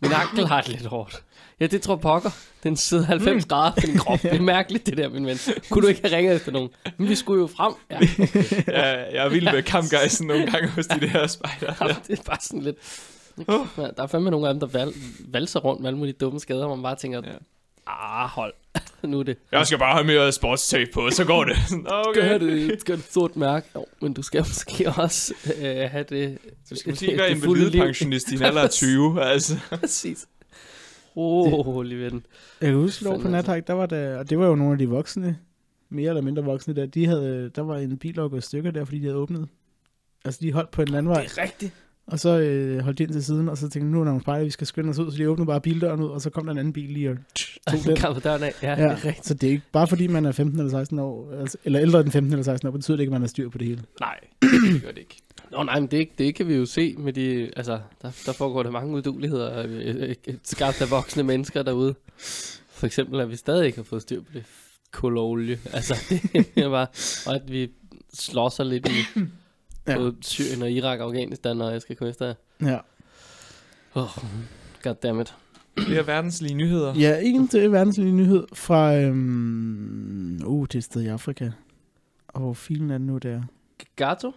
min ankel har det lidt hårdt. Ja, det tror pokker. Den sidder 90 grader på din krop. Det er mærkeligt, det der, min ven. Kunne du ikke have ringet efter nogen? Men vi skulle jo frem. Ja, Ja, jeg er vild med kampgejsen nogle gange hos de der spejder. ja. det er bare sådan lidt... Der er fandme nogle af dem, der val, valser rundt med alle mulige dumme skader, hvor man bare tænker, Ja. ah, hold. nu er det. Jeg skal bare have mere sportstape på, så går det. Have Okay. det, skal have et sort mærke. Jo, men du skal måske også øh, have det... Du skal måske ikke være det liv. invalidepensionist i en alder af 20, altså. Præcis. Rolig ved den. jeg kan huske, lov på nathike, der var der, og det var jo nogle af de voksne, mere eller mindre voksne der, de havde, der var en bil, der var gået stykker der, fordi de havde åbnet. Altså, de holdt på en anden vej, Det er rigtigt. Og så øh, holdt de ind til siden, og så tænkte de, nu er der nogle spejder, vi skal skynde os ud, så de åbnede bare bildøren ud, og så kom der en anden bil lige og tog den. Kappede døren af. Ja, det Ja, er rigtigt. så det er ikke bare fordi, man er 15 eller 16 år, altså, eller ældre end 15 eller 16 år, betyder det ikke, at man har styr på det hele. Nej, det gør det ikke. Nå nej, men det, det kan vi jo se med de, altså, der, der foregår der mange uduligheder, øh, øh, øh, skabt af voksne mennesker derude. For eksempel, at vi stadig ikke har fået styr på det kulolie. Altså, det er bare, og at vi slår sig lidt i Ja. både Syrien og Irak og Afghanistan, når jeg skal komme efter jer. Ja. Oh, goddammit. Det er verdenslige nyheder. Ja, en til verdenslige nyhed fra, øhm, uh, det er et sted i Afrika. Og hvor filen er det nu der? Gato?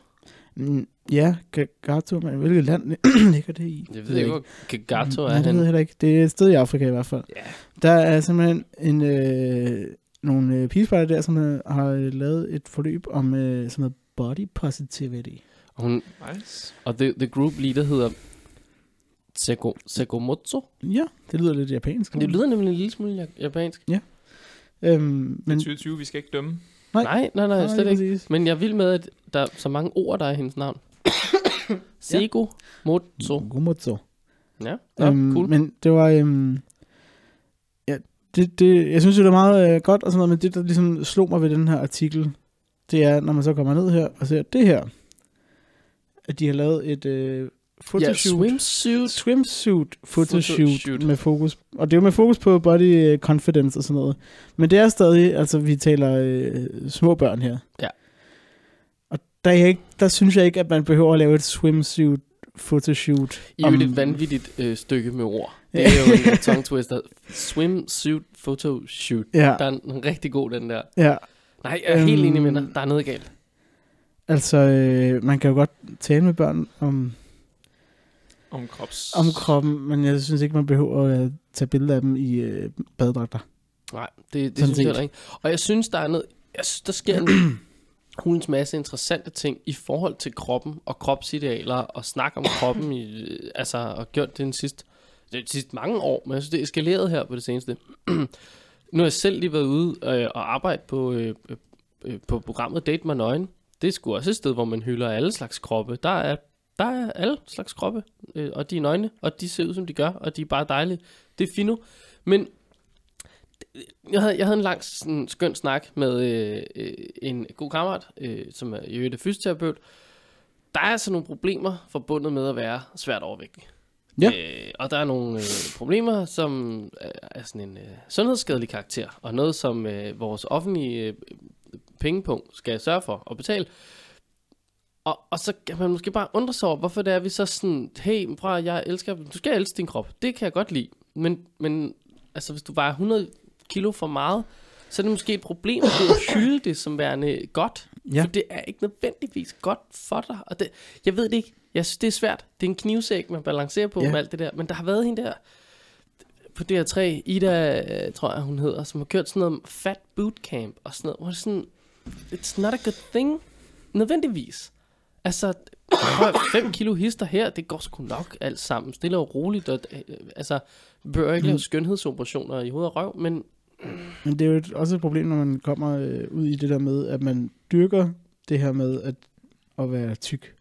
Mm, ja, Gato, men hvilket land ligger det i? Jeg ved ikke, hvor Gato er Nej, det ved heller ikke. Det er et sted i Afrika i hvert fald. Ja. Der er simpelthen en, øh, nogle øh, pigespejder der, som øh, har øh, lavet et forløb om øh, sådan noget body positivity. Og, hun, Nice. og the, the group leader hedder Seko, Sekomotsu. Ja, det lyder lidt japansk. Det lyder nemlig en lille smule ja- japansk. Øhm, Men men, 2020, vi skal ikke dømme. Nej. Nej, nej, nej, slet Nej, ikke. præcis. Men jeg vil med, at der er så mange ord, der er i hendes navn. Sego Motso. Gomotso. Ja, ja øhm, cool. Men det var... Øhm, ja, det, det, jeg synes det er meget øh, godt og sådan noget, men det, der ligesom slog mig ved den her artikel, det er, når man så kommer ned her og ser det her, at de har lavet et øh, Ja, photoshoot. swimsuit. swimsuit photoshoot, Photoshoot. med fokus og det er jo med fokus på body øh, confidence og sådan noget men det er stadig altså vi taler øh, små børn her Ja. og der, er ikke, der synes jeg ikke at man behøver at lave et swimsuit photoshoot I er jo et vanvittigt øh, stykke med ord. Det er jo en tongue twister. Swimsuit photoshoot. ja, Der er en rigtig god, den der. ja Nej, jeg er helt Øhm, enig med dig. Der er noget galt. altså øh, man kan jo godt tale med børn om, Om krops... om kroppen men jeg synes ikke man behøver at tage billeder af dem i øh, badedragter Nej, det, det Sådan synes jeg set. heller ikke. Og jeg synes, der er noget... Jeg synes, der sker en hulens masse interessante ting i forhold til kroppen og kropsidealer og snak om kroppen i, øh, altså, og gjort det den sidste, de sidste mange år, men jeg synes, det er eskaleret her på det seneste. nu har jeg selv lige været ude øh, og arbejde på, øh, øh, øh på programmet Date mig nøgen. Det er sgu også et sted, hvor man hylder alle slags kroppe. Der er, der er alle slags kroppe, øh, og de er nøgne, og de ser ud, som de gør, og de er bare dejlige. Det er fino. Men jeg havde, jeg havde en lang, sådan, skøn snak med øh, øh, en god kammerat, øh, som er i øvrigt fysioterapeut. Der er altså nogle problemer forbundet med at være svært overvægtig. Ja. Øh, og der er nogle øh, problemer, som er, er sådan en øh, sundhedsskadelig karakter, og noget, som øh, vores offentlige øh, pengepunkt skal sørge for at betale. Og, og så kan man måske bare undre sig over, hvorfor det er, vi så sådan, hey, bror, jeg elsker, du skal elske din krop, det kan jeg godt lide, men, men altså, hvis du vejer 100 kilo for meget, så er det måske et problem at hylde det som værende godt. Ja. For det er ikke nødvendigvis godt for dig. Og det, jeg ved det ikke. Jeg synes, det er svært. Det er en knivsæk, man balancerer på Ja. med alt det der. Men der har været hende der på DR3, Ida, øh, tror jeg, hun hedder, som har kørt sådan noget fat bootcamp og sådan noget. Hvor det sådan, it's not a good thing. Nødvendigvis. Altså, 5 kilo hister her, det går sgu nok alt sammen. Stille og roligt. Og, øh, altså, vi behøver ikke lave skønhedsoperationer i hoved og røv, men Men det er jo et, også et problem, når man kommer øh, ud i det der med, at man dyrker det her med at, at være tyk,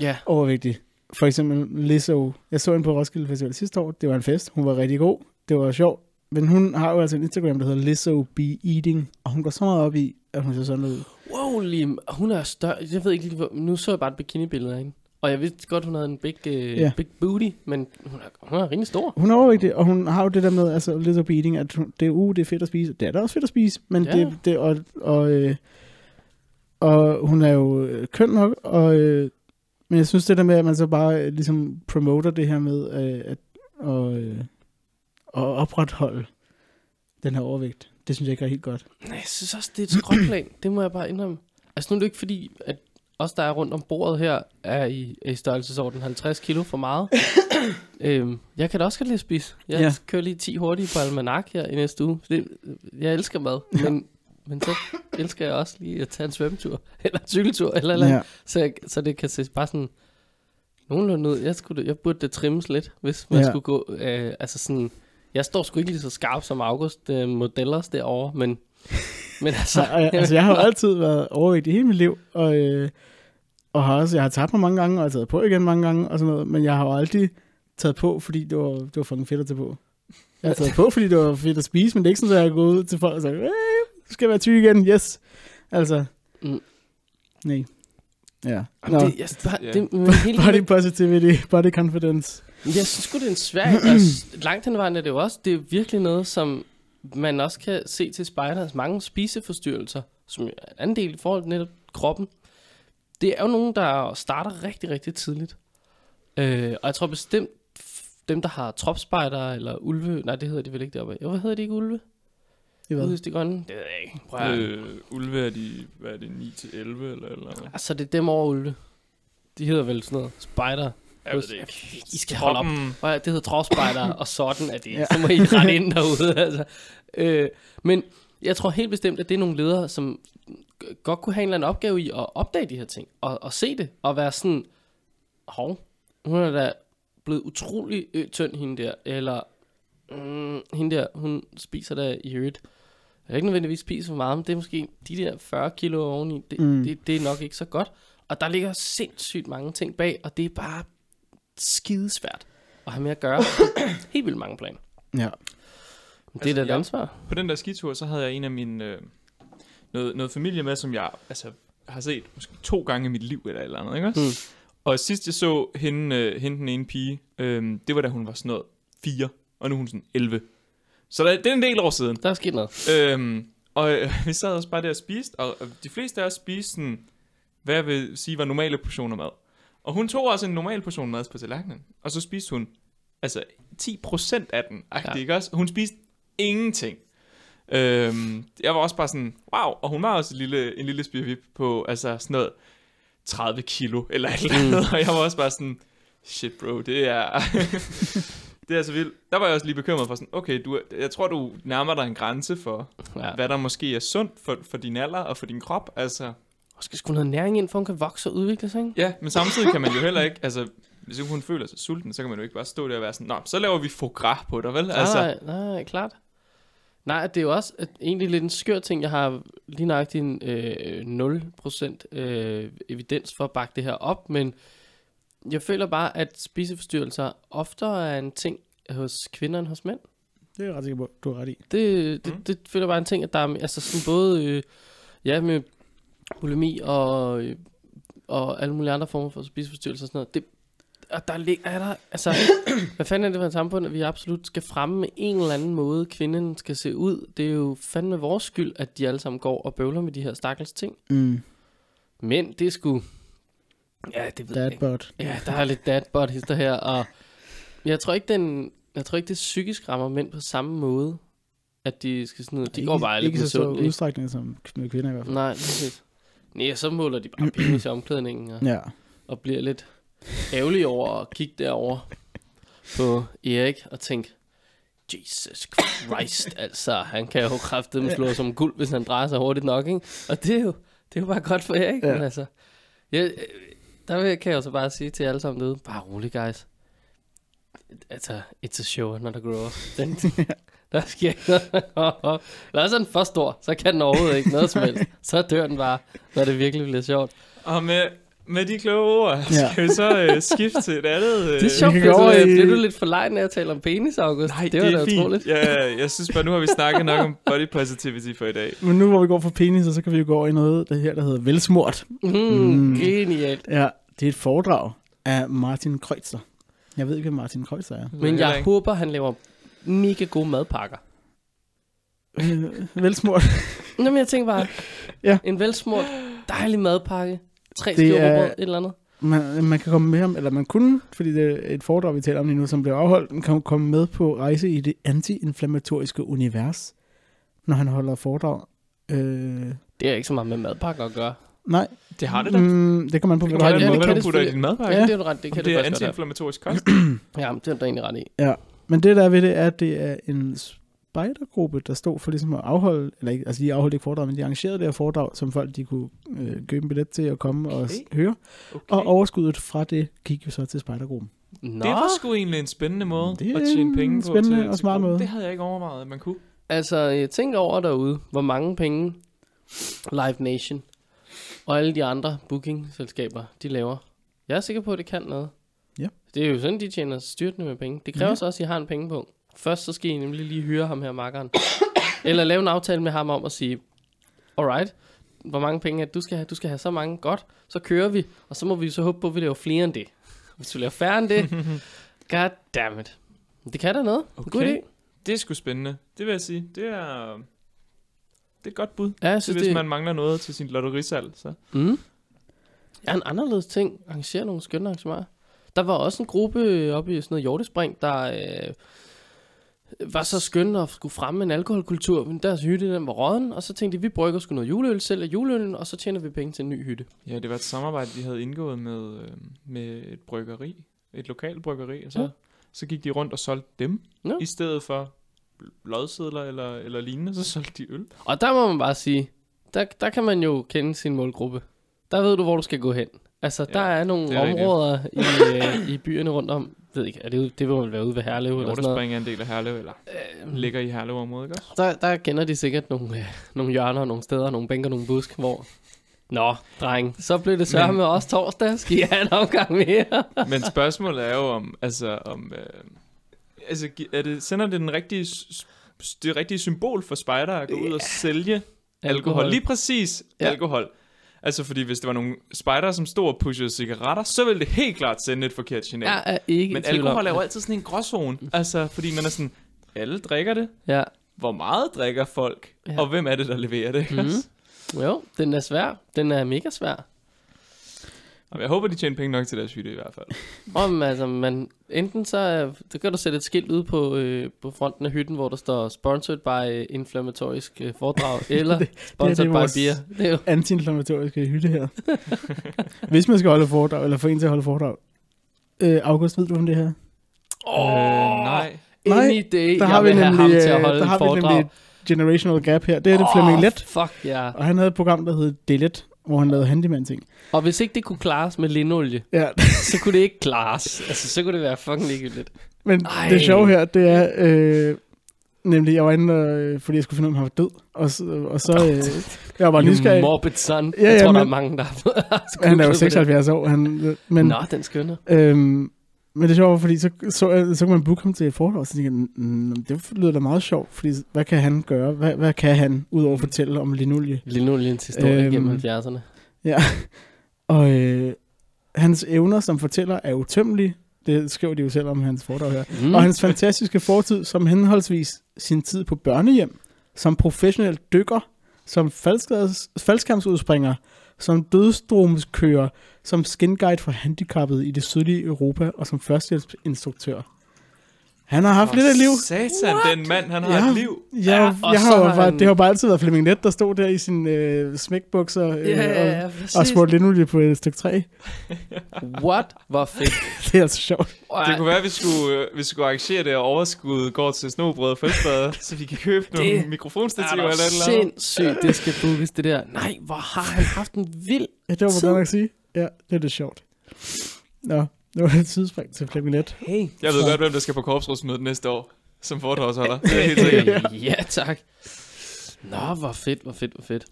ja, overvægtig. For eksempel Lizzo. Jeg så hende på Roskilde Festival sidste år. Det var en fest. Hun var rigtig god. Det var sjovt. Men hun har jo altså en Instagram, der hedder Lizzo Be Eating. Og hun går så meget op i, at hun ser sådan ud. Wow, Lim, hun er større. Jeg ved ikke lige, hvor, nu så jeg bare et bikini-billede af hende. Og jeg vidste godt, hun havde en big, uh, Ja. yeah. big booty, men hun er, hun er rimelig stor. Hun er overvægtig, og hun har jo det der med, altså Lizzo Be Eating, at hun, det er, uh, det er fedt at spise. Det er da også fedt at spise, men Ja. det, det, og, og, øh, og hun er jo øh, køn nok, og, øh, men jeg synes det der med, at man så bare øh, ligesom promoter det her med øh, at, og, øh, at opretholde den her overvægt, det synes jeg ikke er helt godt. Nej, jeg synes også, det er et skråplan. det må jeg bare indrømme. Altså nu er det ikke fordi, at os, der er rundt om bordet her, er i, er i størrelsesorden 50 kilo for meget. øhm, jeg kan da også godt lide at spise. Jeg Ja. kører lige 10 hurtige på almanak her i næste uge. Det, jeg elsker mad, men, men så elsker jeg også lige at tage en svømmetur, eller en cykeltur, eller, eller Ja. Så, jeg, så det kan se bare sådan nogenlunde ud. Jeg, skulle, jeg burde det trimmes lidt, hvis man Ja. skulle gå. Øh, altså sådan, jeg står sgu ikke lige så skarp som August øh, modellers derovre, men, men altså... Så, øh, altså, jeg har jo altid været overvægtig hele mit liv, og, øh, og har også, jeg har tabt mig mange gange, og jeg har taget på igen mange gange, og sådan noget, men jeg har jo aldrig taget på, fordi det var, det var fucking fedt at tage på. Jeg har taget på, fordi det var fedt at spise, men det er ikke sådan, at jeg er gået ud til folk og sagt, skal være tyk igen, yes. Altså, Mm. nej. Ja. Nå. Nå, Det, jeg, bare, Ja. det, men hele, body positivity, body confidence. jeg synes sgu, det er en svær... altså, langt hen vejen er det jo også, det er virkelig noget, som man også kan se til spejders mange spiseforstyrrelser, som er en anden del i forhold til netop kroppen. Det er jo nogen, der starter rigtig, rigtig tidligt. Øh, og jeg tror bestemt, dem, der har tropspejder eller ulve... Nej, det hedder de vel ikke deroppe. Jo, hvad hedder de ikke ulve? Det Ude var. i det grønne? Det ved jeg ikke. Prøv at, Øh, ulve er de, hvad er det, 9 til 11 eller eller hvad? Altså, det er dem over ulve. De hedder vel sådan noget. Spider. Jeg ved det ikke. I skal holde op. Prøv at- Det hedder trovspejder, og sådan er det. Ja. Så må I rette ind derude. Altså. Øh, men jeg tror helt bestemt, at det er nogle ledere, som godt kunne have en eller anden opgave i at opdage de her ting. Og, og se det. Og være sådan, hov, hun er da blevet utrolig tynd, hende der. Eller, mm, hende der, hun spiser da i øvrigt. Jeg ikke nødvendigvis spiser for meget, men det er måske de der 40 kilo oveni. Det, Mm. det, det er nok ikke så godt. Og der ligger sindssygt mange ting bag, og det er bare skidesvært at have med at gøre. Helt vildt mange plan. Ja. Men det er da et ansvar. På den der skitur, så havde jeg en af mine... Øh, noget, noget familie med, som jeg altså, har set måske to gange i mit liv, eller eller andet, ikke også? Mm. Og sidst jeg så hende, øh, hende den ene pige, øh, det var da hun var sådan noget 4, og nu er hun sådan 11. Så der, det er en del år siden. Der er sket noget. Øhm, og øh, vi sad også bare der og spiste, og de fleste af os spiste sådan, hvad jeg vil sige var normale portioner mad. Og hun tog også en normal portion mad på tallerkenen, og så spiste hun altså 10% af den, ja. Ja. ikke også? Hun spiste ingenting. Øhm, jeg var også bare sådan, wow, og hun var også en lille, en lille spirvip på, altså sådan noget 30 kilo, eller et eller andet, og jeg var også bare sådan, shit bro, det er, det er så vildt. Der var jeg også lige bekymret for sådan, okay, du, jeg tror du nærmer dig en grænse for, Ja. hvad der måske er sundt for, for din alder og for din krop, altså, Og skal sgu noget næring ind, for hun kan vokse og udvikle sig, ikke? ja, men samtidig kan man jo heller ikke, altså, hvis ikke hun føler sig sulten, så kan man jo ikke bare stå der og være sådan, nå, så laver vi foie gras på dig, vel? Altså, Nej, nej, klart. Nej, det er jo også et, egentlig lidt en skør ting. Jeg har lige nøjagtigt en øh, 0% øh, evidens for at bakke det her op, men jeg føler bare, at spiseforstyrrelser oftere er en ting hos kvinder end hos mænd. Det er jeg ret sikker på, du har ret i. Det, det, Mm. det føler jeg bare en ting, at der er altså sådan både øh, ja, med bulimi og, øh, og alle mulige andre former for spiseforstyrrelser og sådan noget. Det, og der lig- er der, altså, hvad fanden er det for et samfund, at vi absolut skal fremme med en eller anden måde, kvinden skal se ud. Det er jo fandme vores skyld, at de alle sammen går og bøvler med de her stakkels ting. Mm. Men det er sgu, ja, det ved jeg ikke. Ja, der er lidt dadbot hister her, og jeg tror ikke, den, jeg tror ikke, det psykisk rammer mænd på samme måde, at de skal sådan noget. De går bare lidt Ikke så stor udstrækning som med kvinder i hvert fald. Nej, præcis. Nej, så måler de bare penis i omklædningen og, Ja. og bliver lidt ærgerlige over at kigge derover på Erik og tænke, Jesus Christ, altså, han kan jo kraftedeme slå som guld, hvis han drejer sig hurtigt nok, ikke? Og det er jo, det er jo bare godt for Erik, Ja. men altså, jeg, der vil, kan jeg jo så bare sige til alle sammen derude, bare rolig, guys. Altså, it's a show, not a grow up. Den, der sker ikke noget. Eller så er den for stor, så kan den overhovedet ikke noget som helst. Så dør den bare, når det virkelig bliver sjovt. og med, med de kloge ord, Ja. skal vi så øh, skifte til et andet... Øh, Det er sjovt, fordi gå du, over øh, bliver du lidt for legen af at tale om penis, August? Nej, det var det da er fint. utroligt. Ja, jeg synes bare, nu har vi snakket nok om body positivity for i dag. Men nu hvor vi går fra penis, så kan vi jo gå over i noget der her, der hedder velsmurt. Mm, Mm. Genialt. Ja, det er et foredrag af Martin Kreutzer. Jeg ved ikke, hvem Martin Kreutzer er. Men jeg håber, han laver mega gode madpakker. Øh, velsmurt. Nå, men jeg tænker bare, Ja. en velsmurt, dejlig madpakke, tre Det skiver er- et eller andet. Man, man kan komme med ham, eller man kunne, fordi det er et foredrag, vi taler om lige nu, som bliver afholdt, man kan komme med på rejse i det antiinflammatoriske univers, når han holder foredrag. Øh, Det er ikke så meget med madpakker at gøre. nej, Det har det da. mm, det kan man på, Det kan det, hvad kan du det putter i din madpakke. Ja, det er du ret, det kan det det er antiinflammatorisk kost. Ja, det er du egentlig ret i. Ja, men det der er ved det, er, at det er en spejdergruppe, der stod for ligesom at afholde, eller ikke, altså de afholdt ikke foredrag, men de arrangerede det her foredrag, som folk de kunne øh, købe en billet til at komme og Okay. okay. høre. Okay. Og overskuddet fra det gik jo så til spejdergruppen. Nå, Det var sgu egentlig en spændende måde Det er at tjene penge en på. spændende til, og smart måde. Det havde jeg ikke overvejet, at man kunne. altså, jeg tænker over derude, hvor mange penge Live Nation og alle de andre booking-selskaber, de laver. Jeg er sikker på, at det kan noget. Ja. Det er jo sådan, de tjener styrtende med penge. Det kræver Ja. så også, at I har en pengepunkt. Først så skal I nemlig lige hyre ham her, makkeren. Eller lave en aftale med ham om at sige, alright, hvor mange penge det, du skal have? Du skal have så mange. Godt, så kører vi. Og så må vi så håbe på, at vi laver flere end det. Hvis vi laver færre end det, god damn it. Det kan da noget. Okay. God idé. Det er sgu spændende. Det vil jeg sige. Det er, det er et godt bud. Ja, jeg synes, hvis det man mangler noget til sin lotterisalg, så... Mm. Ja, en anderledes ting. Arrangere nogle skønne arrangementer. Der var også en gruppe oppe i sådan noget hjortespring, der øh, var så skøn at skulle fremme en alkoholkultur. Men deres hytte, den var råden, og så tænkte de, vi brygger sgu noget juleøl selv af juleølen, og så tjener vi penge til en ny hytte. Ja, det var et samarbejde, de havde indgået med, øh, med et bryggeri. Et lokalt bryggeri. Og så, Ja. så gik de rundt og solgte dem. Ja. I stedet for lodsedler eller, eller lignende, så solgte de øl. Og der må man bare sige, der, der kan man jo kende sin målgruppe. Der ved du, hvor du skal gå hen. Altså, Ja, der er nogle det er rigtigt. områder i, øh, i byerne rundt om. Ved ikke, er det, det vil være ude ved Herlev eller sådan noget. Hjortespring er en del af Herlev, eller Øh, ligger i Herlev-området, ikke også? Der, der kender de sikkert nogle, øh, nogle hjørner, nogle steder, nogle bænker, nogle busk, hvor... Nå, dreng, så blev det sørme med os torsdag. Skal I have en omgang mere? Men spørgsmålet er jo om, altså om, øh, altså er det, sender det den rigtige, det rigtige symbol for spider at gå ud og sælge alkohol. Lige præcis ja. alkohol. Altså, fordi hvis det var nogle spider, som stod og pushede cigaretter, så ville det helt klart sende et forkert signal. Jeg er ikke Men alkohol er jo altid sådan en gråzone. Altså, fordi man er sådan, alle drikker det. Ja. Hvor meget drikker folk? Ja. Og hvem er det, der leverer det? Mm. Jo, den er svær. Den er mega svær. Jeg håber, de tjener penge nok til deres video i hvert fald. Om, altså, man, enten så, øh, så kan du sætte et skilt ud på, øh, på fronten af hytten, hvor der står sponsored by øh, inflammatorisk øh, foredrag, eller sponsored by vores- beer. Det er jo, Antiinflammatoriske hytte her. Hvis man skal holde foredrag, eller få en til at holde foredrag. Øh, August, ved du om det her? Åh, øh, nej. Any day, Der jeg har vi vil have ham nemlig, til at holde der har vi foredrag. nemlig et generational gap her. Det er det Åh, Flemming Let. fuck ja. Og han havde et program, der hed Delet, hvor han lavede handyman-ting. Og hvis ikke det kunne klares med linolie, Ja, så kunne det ikke klares. Altså, så kunne det være fucking ligegyldigt. men Ej. det sjove her, det er... Øh, nemlig, jeg var inde, øh, fordi jeg skulle finde ud af, om han var død. Og så, og så øh, jeg var nysgerrig. morbid son. Ja, jeg ja, tror, der er men- mange, der har Han er jo googlet på det. 76 år. Han, men, Nå, den skønne. Øhm, men det er sjovt, fordi så, så, så, kan man booke ham til et foredrag, og så tænker jeg, "Mm, det lyder da meget sjovt, fordi hvad kan han gøre? Hvad, hvad kan han, udover at fortælle om linolie? Linoliens historie Øhm, gennem 70'erne. Ja, og øh, hans evner som fortæller er utømmelige. Det skriver de jo selv om hans foredrag her. Mm. Mm. Og hans fantastiske fortid som henholdsvis sin tid på børnehjem, som professionel dykker, som faldskærmsudspringer, som dødstromskører, som skinguide for handicappede i det sydlige Europa og som førstehjælpsinstruktør. Han har haft lidt af liv. Satan, den mand, han har Ja. et liv. Ja, ja, og jeg så har, jo har han- Det har bare altid været Flemming Net, der stod der i sine øh, smækbukser øh, Ja, ja, og, ja, og spurgte linolie på et stykke træ. What? Hvor fedt. Det er altså sjovt. Det kunne være, at vi skulle, øh, vi skulle arrangere det, og overskud går til snobrød og fældsbader, så vi kan købe nogle Det mikrofonstativer er eller da et eller andet. sindssygt, det skal bookes, det der. Nej, hvor har han haft en vild... Ja, det var godt nok at sige. Ja, det er lidt sjovt. Nå, det var et tidsspring til Flemming Net. Hey. Jeg ved godt, hvem der skal på korpsrådsmødet næste år, som foredragsholder. Det er helt sikkert. ja, tak. Nå, hvor fedt, hvor fedt, hvor fedt.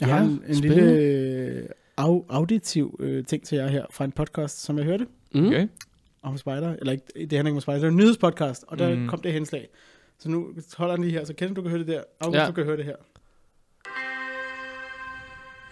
Jeg Ja, har en, en lille øh, au, auditiv øh, ting til jer her fra en podcast, som jeg hørte Mm. Okay. om Spider. Eller ikke, det handler ikke om Spider, det var en nyhedspodcast, og der Mm. kom det henslag. Så nu holder den lige her, så kender du kan høre det der. August, ja. du kan høre det her.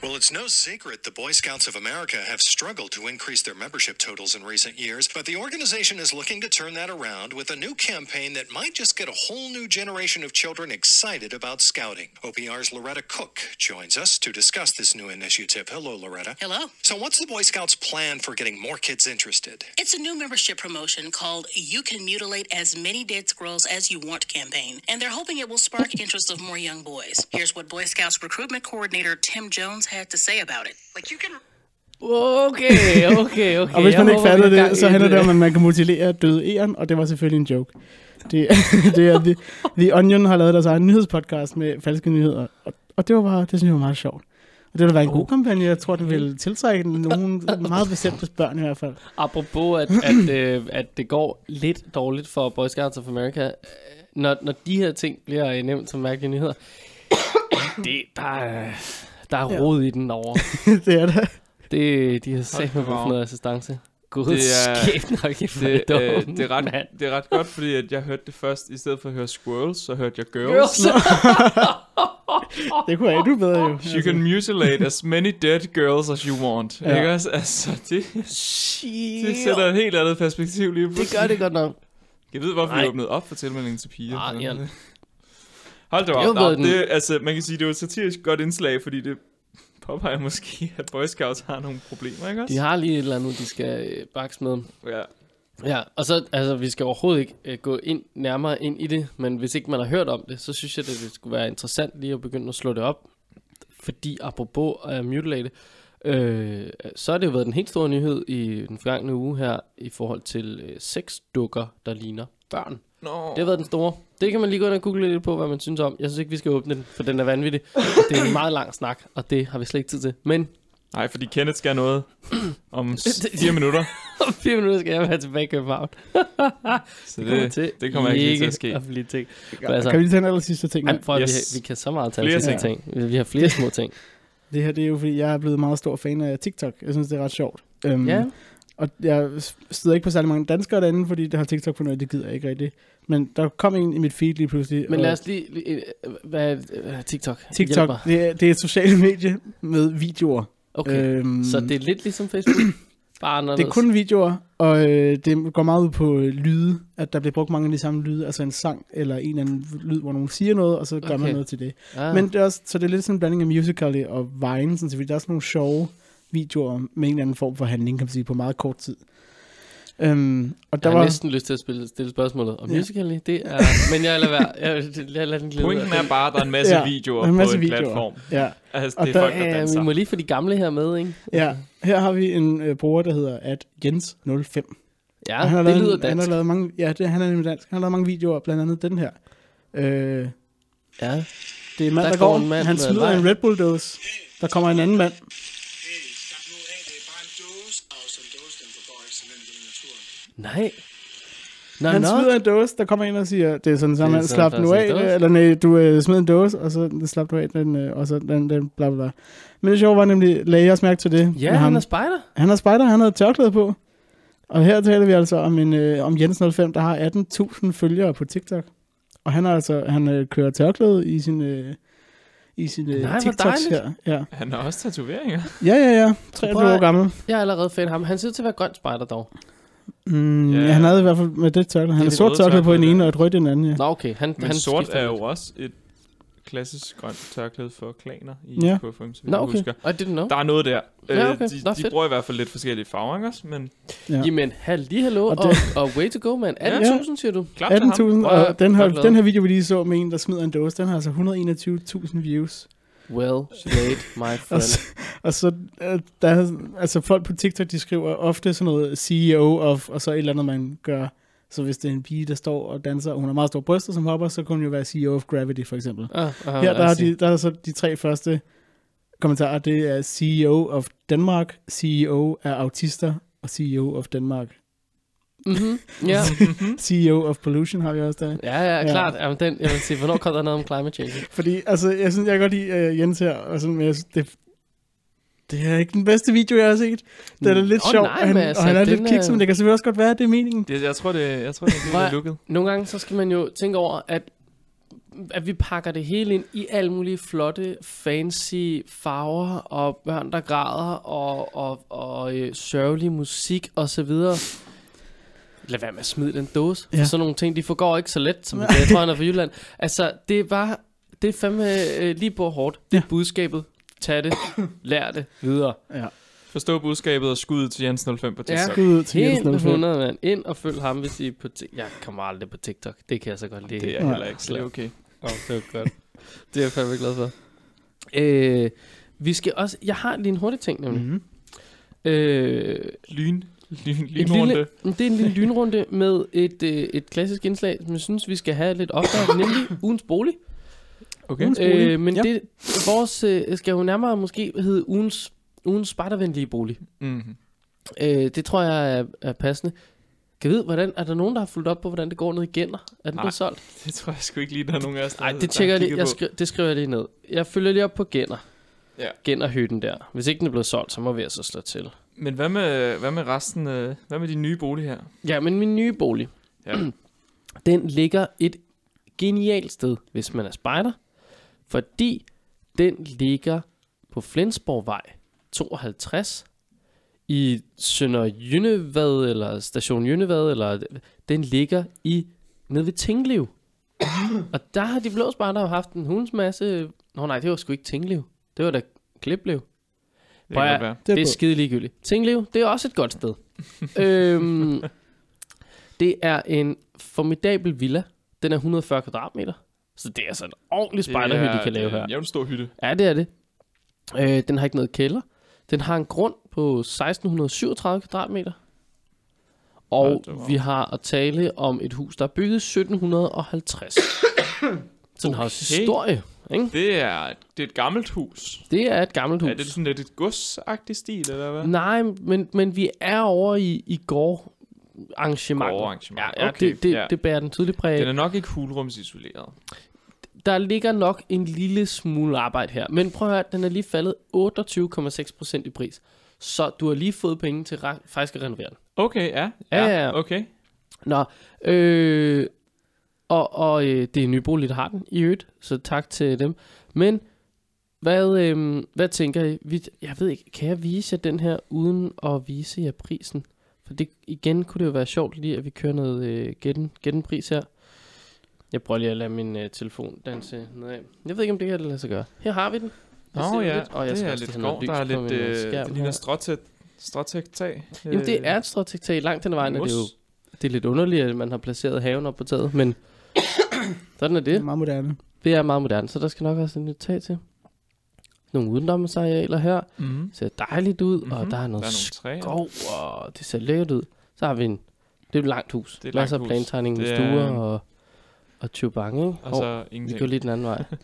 Well, it's no secret the Boy Scouts of America have struggled to increase their membership totals in recent years, but the organization is looking to turn that around with a new campaign that might just get a whole new generation of children excited about scouting. OPR's Loretta Cook joins us to discuss this new initiative. Hello, Loretta. Hello. So, what's the Boy Scouts' plan for getting more kids interested? It's a new membership promotion called You Can Mutilate As Many Dead Squirrels As You Want campaign, and they're hoping it will spark interest of more young boys. Here's what Boy Scouts recruitment coordinator Tim Jones had to say about it. Like you can Okay, okay, okay. Og hvis Jeg man ikke fatter er det, så handler det om, at man kan mutilere døde æren, og det var selvfølgelig en joke. Det, det er The, The Onion har lavet deres egen nyhedspodcast med falske nyheder, og, og det var bare, det synes jeg var meget sjovt. Og det ville være en god Oh. kampagne. Jeg tror, den ville tiltrække nogle meget bestemte børn i hvert fald. Apropos, at, at, øh, at det går lidt dårligt for Boy Scouts of America, øh, når, når de her ting bliver øh, nævnt som mærkelige nyheder, det, der, er, der er Ja. rod i den over. det er det. Det, de har sagt med da på noget assistance. Gud, Det det er- ikke Det, det, øh, det, er ret, mand. det er ret godt, fordi at jeg hørte det først, i stedet for at høre Squirrels, så hørte jeg Girls. Girls. Det kunne jeg endnu bedre jo. You can mutilate as many dead girls as you want. Ja. Ikke også? Altså, det, det sætter et helt andet perspektiv lige det pludselig. gør det godt nok. Jeg ved, hvorfor Nej. vi åbnede op for tilmeldingen til piger. Ah, ja. Hold da Det op. Været den- det, altså, man kan sige, det er et satirisk godt indslag, fordi det påpeger måske, at Boy Scouts har nogle problemer, ikke også? De har lige et eller andet, de skal øh, bakse med. Ja. Ja, og så, altså, vi skal overhovedet ikke øh, gå ind nærmere ind i det, men hvis ikke man har hørt om det, så synes jeg, at det skulle være interessant lige at begynde at slå det op. Fordi apropos at mutilate, øh, så har det jo været den helt store nyhed i den forgangne uge her, i forhold til øh, sexdukker, der ligner børn. Nå. Det har været den store. Det kan man lige gå ind og google lidt på, hvad man synes om. Jeg synes ikke, vi skal åbne den, for den er vanvittig. Det er en meget lang snak, og det har vi slet ikke tid til. Men Nej, fordi Kenneth skal noget om fire minutter. om fire minutter skal jeg være tilbage i København. Så Det kommer det, til det kommer ikke til at ske. at blive ting. Ja, Altså- kan vi lige tage en aller sidste ting? Ej, prøv, yes. Vi, vi kan så meget tage Flere ting. ting. Vi har flere små ting. Det her det er jo, fordi jeg er blevet meget stor fan af TikTok. Jeg synes, det er ret sjovt. Um, Ja. Og jeg støder ikke på særlig mange danskere derinde, fordi det har TikTok fundet det gider jeg ikke rigtigt. Men der kom en i mit feed lige pludselig. Men lad os lige... lige øh, hvad er øh, TikTok? TikTok, det er, det er et socialt medie med videoer. Okay, Øhm, så det er lidt ligesom Facebook? Bare anderledes. Det er kun videoer, og øh, det går meget ud på øh, lyde, at der bliver brugt mange af de samme lyde, altså en sang eller en eller anden lyd, hvor nogen siger noget, og så gør okay. man noget til det. Ah. Men det er også, så det er lidt sådan en blanding af musical og Vine, sådan, så der er sådan nogle sjove videoer med en eller anden form for handling, kan man sige, på meget kort tid. Øhm, og der jeg har var, næsten lyst til at spille, stille spørgsmålet om Ja. Musical.ly. Det er... Men jeg lader være. Jeg, jeg lader den glide. Pointen er bare, at der er en masse Ja, videoer er en masse på en videoer. platform. ja, Altså, Og det er der- folk, der danser. vi må lige få de gamle her med, ikke? ja, her har vi en øh, bruger, der hedder at Jens05. Ja, Og han har det lavet, lyder Han har dansk. lavet mange, ja, det, han er nemlig dansk. Han har lavet mange videoer, blandt andet den her. Øh, Ja. det er en mand, Der der, går en mand han smider en Red Bull dåse. Der kommer en anden mand. Hey, slap nu af, det er bare en dåse. Og som dåse, den forgår ikke så nemt ud i naturen. Nej. Nå, Han nå. smider en dåse, der kommer en og siger, det er sådan, så er man slap er nu af, dåse. eller nej, du øh, smed en dåse, og så slap du af den, øh, og så den, den bla bla. Men det sjove var nemlig, lagde jeg også mærke til det. Ja, han ham. er spider. han er spider, han har tørklæde på. Og her taler vi altså om, en, øh, om Jens 05, der har 18.000 følgere på TikTok. Og han har altså, han øh, kører tørklæde i sin, øh, i sin øh, Nej, TikToks her. Ja. Han har også tatoveringer. ja, ja, ja. 23 Prøv år gammel. Jeg er allerede fan af ham. Han ser til at være grøn spider dog. Mm, Ja. ja. Han havde i hvert fald med det tørklæde. Han er har sort tørklæde på den tørklæde ene, og et rødt i den anden, ja. Nå, okay. Han, Men han sort er jo også et klassisk grønt tørklæde for klaner i Ja. ja. KFM, som Nå, jeg okay. husker. I didn't know. Der er noget der. Ja, Øh, okay. De, Nå, de fedt. bruger i hvert fald lidt forskellige farver, ikke også? Men Ja. Jamen, halli hallo, Og og, det- og, way to go, man. 18.000, siger du? klart til ham. 18.000, Prøv at- og den her, den her video, vi lige så med en, der smider en dåse, den har altså 121.000 views. Well played, my Og friend. så, og så øh, der, er- altså folk på TikTok, de skriver ofte sådan noget CEO of, og så et eller andet, man gør. Så hvis det er en pige, der står og danser, og hun har meget store bryster som hopper, så kunne hun jo være CEO of Gravity, for eksempel. Ah, ah, Her der er, de, der er så de tre første kommentarer, det er CEO of Danmark, CEO af Autister, og CEO of Danmark. Mhm, Ja, CEO of Pollution har vi også der. ja, ja, Ja. klart. Jamen, den, jeg vil sige, hvornår kom der noget om climate change? Fordi, altså, jeg synes, jeg kan godt lide uh, Jens her, og sådan, men jeg synes, det, det er ikke den bedste video, jeg har set. Det er da lidt Åh, sjov, nej, og han, men altså, og han er den lidt kikset, men det kan selvfølgelig også godt være, at det er meningen. Det, jeg tror, det, jeg tror, det er looket. Nogle gange, så skal man jo tænke over, at at vi pakker det hele ind i alle mulige flotte, fancy farver, og børn, der græder, og, og, og øh, sørgelig musik, og så videre. Lad være med at smide den dåse. Ja. Ja. For sådan nogle ting, de forgår ikke så let, som det. Jeg tror, han er fra Jylland. Altså, det var, det er fandme øh, lige på hårdt. Det er Ja. budskabet. Tag det. Lær det videre. Ja. Forstå budskabet og skud til Jens 05 på Ja. TikTok. Skud ud til Jens Helt 05. 100, mand. Ind og følg ham, hvis I er på TikTok. Jeg kommer aldrig på TikTok. Det kan jeg så godt lide. Det er jeg heller ikke, så det er okay. Åh, oh, det var godt. det er jeg fandme glad for. Øh, vi skal også... Jeg har lige en hurtig ting, nemlig. Mhm. Øh, Lyn. Lynrunde. lille, det er en lille lynrunde med et, øh, et klassisk indslag, som jeg synes, vi skal have lidt oftere, nemlig ugens bolig. Okay. Ugens bolig. Øh, men Ja. det, vores øh, skal jo nærmere måske hedde ugens, ugens spejdervenlige bolig. Mm-hmm. Øh, det tror jeg er, er passende. Kan vide, hvordan, er der nogen, der har fulgt op på, hvordan det går ned i Genner? Er den Nej. blevet solgt? Det tror jeg sgu ikke lige, der er nogen af os, der Nej, det tjekker jeg lige. Jeg skri- det skriver jeg lige ned. Jeg følger lige op på Genner. Ja. Gennerhytten der. Hvis ikke den er blevet solgt, så må vi altså slå til. Men hvad med, hvad med resten? Øh, hvad med de nye boliger her? Ja, men min nye bolig, Ja. den ligger et genialt sted, hvis man er spejder. Fordi den ligger på Flensborgvej 52 i Sønder Jynnevad, eller Station Jynnevad, eller den ligger i nede ved Tinglev. og der har de blå spejder haft en hunds masse... Nå nej, det var sgu ikke Tinglev. Det var da Kliplev. Det Prøv. Det er, Det er på. skide ligegyldigt. Tinglev, det er også et godt sted. øhm, det er en formidabel villa. Den er 140 kvadratmeter. Så det er altså en ordentlig spejderhytte, de kan lave her. Jeg vil stor hytte. Ja, det er det. Øh, den har ikke noget kælder. Den har en grund på 1637 kvadratmeter. Og op. vi har at tale om et hus, der er bygget i 1750. Så den har også Okay. historie. Ikke? Det er, det er et gammelt hus. Det er et gammelt hus. Er det sådan lidt et godsagtigt stil, eller hvad? Nej, men, men vi er over i, i går arrangement. Gårdarrangement. Ja, ja, Okay, det, det, ja. det bærer den tydeligt præg. Den er nok ikke hulrumsisoleret. Der ligger nok en lille smule arbejde her. Men prøv at høre, den er lige faldet 28,6% i pris. Så du har lige fået penge til faktisk at renovere den. Okay, ja. Ja, ja, ja. Okay. Nå, øh, og, og øh, det er Nybolig, der har den i øvrigt, så tak til dem. Men hvad, øh, hvad tænker I? Vi, jeg ved ikke, kan jeg vise jer den her uden at vise jer prisen? For det, igen kunne det jo være sjovt lige, at vi kører noget øh, gætten, gætten pris her. Jeg prøver lige at lade min øh, telefon danse nedad. Jeg ved ikke, om det kan lade sig gøre. Her har vi den. Nå ser ja, lidt- og jeg det er lidt skov. Der er lidt, øh, øh, det ligner stråtæt, stråtæt tag. Jamen, det er et stråtægtag langt hen ad vejen, og det er jo det er lidt underligt, at man har placeret haven op på taget, men sådan er Det er det. meget moderne. Det er meget moderne, så der skal nok også en nyt tag til. Nogle udenomsarealer her. Mm-hmm. ser dejligt ud, mm-hmm. og Mhm. der er noget Der er nogle træer. skov, og det ser lækkert ud. Så har vi en, det er et langt hus. Det er Masser af plantegning med Det stuer er- og, og tubang, ikke? Og så vi ingenting. går lige den anden vej.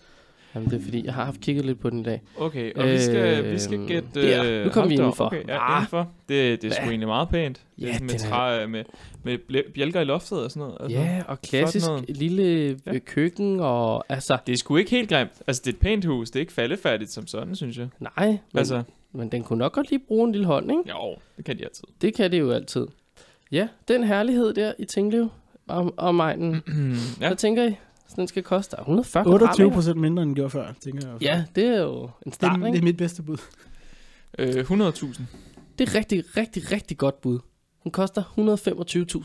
Jamen, det er fordi, jeg har haft kigget lidt på den i dag. Okay, og vi skal, vi skal Øhm, gætte... der. øh, Nu kommer vi indenfor. Okay, ja, Ah. indenfor. Det, det er sgu egentlig meget pænt. Det Ja, er sådan med træ, med, med bjælker i loftet og sådan noget. Altså, Ja, og klassisk lille Ja. ja. køkken, og altså, Det er sgu ikke helt grimt. Altså, det er et pænt hus. Det er ikke faldefærdigt som sådan, synes jeg. nej, men, altså. Men den kunne nok godt lige bruge en lille hånd, ikke? jo, det kan de altid. Det kan det jo altid. Ja, den herlighed der i Tinglev om, om egnen. ja, Hvad tænker I? Så den skal koste 140 28 kvadratmeter? procent mindre, end den gjorde før, tænker jeg. Ja, det er jo en det, start, er, ikke? det er mit bedste bud. øh, 100.000. Det er rigtig, rigtig, rigtig godt bud. Den koster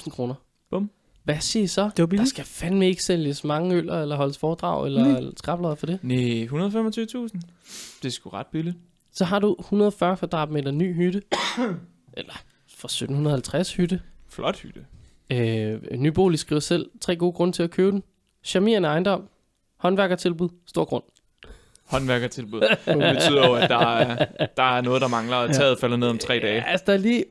125.000 kroner. Bum. Hvad siger I så? Det var Der billigt. skal fandme ikke sælges mange øller, eller holdes foredrag, eller Nej. skrablere for det. Nej, 125.000. Det er sgu ret billigt. Så har du 140 kvadratmeter ny hytte. eller for 1750 hytte. Flot hytte. Øh, Nybolig skriver selv tre gode grunde til at købe den. Charmerende ejendom. Håndværkertilbud. Stor grund. Håndværkertilbud. Det betyder jo, at der er, der er noget, der mangler, og taget falder ned om tre dage. Ja, altså, der, er lige,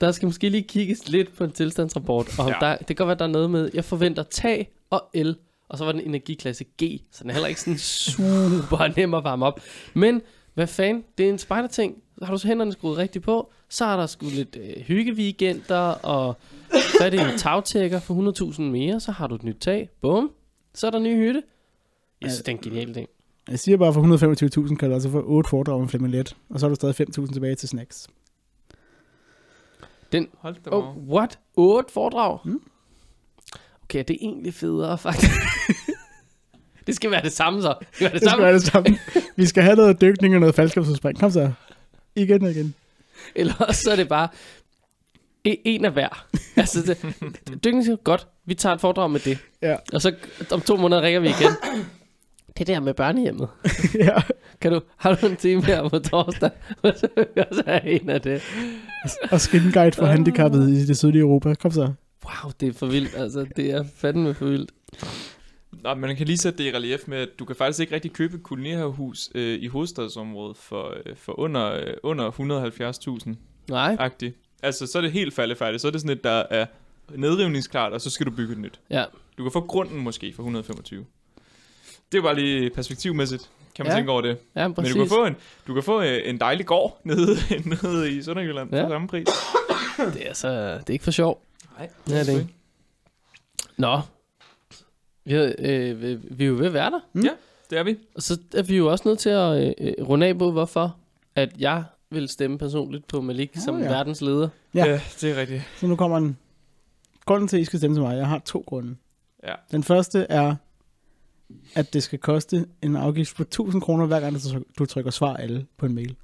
der skal måske lige kigges lidt på en tilstandsrapport. Og Ja. der, det kan godt være, der er noget med, jeg forventer tag og el. Og så var den energiklasse G, så den er heller ikke sådan super nem at varme op. Men hvad fanden, det er en spejderting. Så har du så hænderne skruet rigtigt på, så er der sgu lidt øh, hyggeweekender, og så er det en tagtækker for 100.000 mere, så har du et nyt tag. Bum, så er der en ny hytte. Jeg synes, det er en genial ting. Jeg siger bare, for 125.000 kan du altså få 8 foredrag med Flaminlet, og så har du stadig 5.000 tilbage til snacks. Hold da Oh, oh. what? 8 foredrag? Mm. Okay, det er egentlig federe, faktisk. det skal være det samme, så. Det skal være det, Det skal samme. være det samme. Vi skal have noget dykning og noget faldskabsudspring. Kom så. Igen og igen. Eller også så er det bare en af hver. altså, det, dykning siger, godt, vi tager et foredrag med det. Ja. Og så om to måneder ringer vi igen. Det der med børnehjemmet. ja. Kan du, har du en time her på torsdag? Og så have en af det. Og skinguide for handicappede i det sydlige Europa. Kom så. Wow, det er for vildt. Altså, det er fandme for vildt. Nå, man kan lige sætte det i relief med, at du kan faktisk ikke rigtig købe et kolonihavehus øh, i hovedstadsområdet for, øh, for under, øh, under 170.000 Nej. agtigt. Altså, så er det helt faldefærdigt. Så er det sådan et, der er nedrivningsklart, og så skal du bygge et nyt. Ja. Du kan få grunden måske for 125. Det er bare lige perspektivmæssigt, kan man Ja. ja. tænke over det. Ja, Men præcis. du kan få en, du kan få øh, en dejlig gård nede, nede i Sønderjylland ja. Ja. for samme pris. Det er, så, det er ikke for sjov. Nej, Ja, det er ikke. Nå. Vi er, øh, vi, vi er jo ved at være der. Det er vi. Og så er vi jo også nødt til at øh, øh, runde af på, hvorfor at jeg vil stemme personligt på Malik Nå, som ja. verdens leder. Ja. ja, det er rigtigt. Så nu kommer en... Grunden til, at I skal stemme til mig, jeg har to grunde. Ja. Den første er, at det skal koste en afgift på 1000 kroner, hver gang du trykker svar alle på en mail.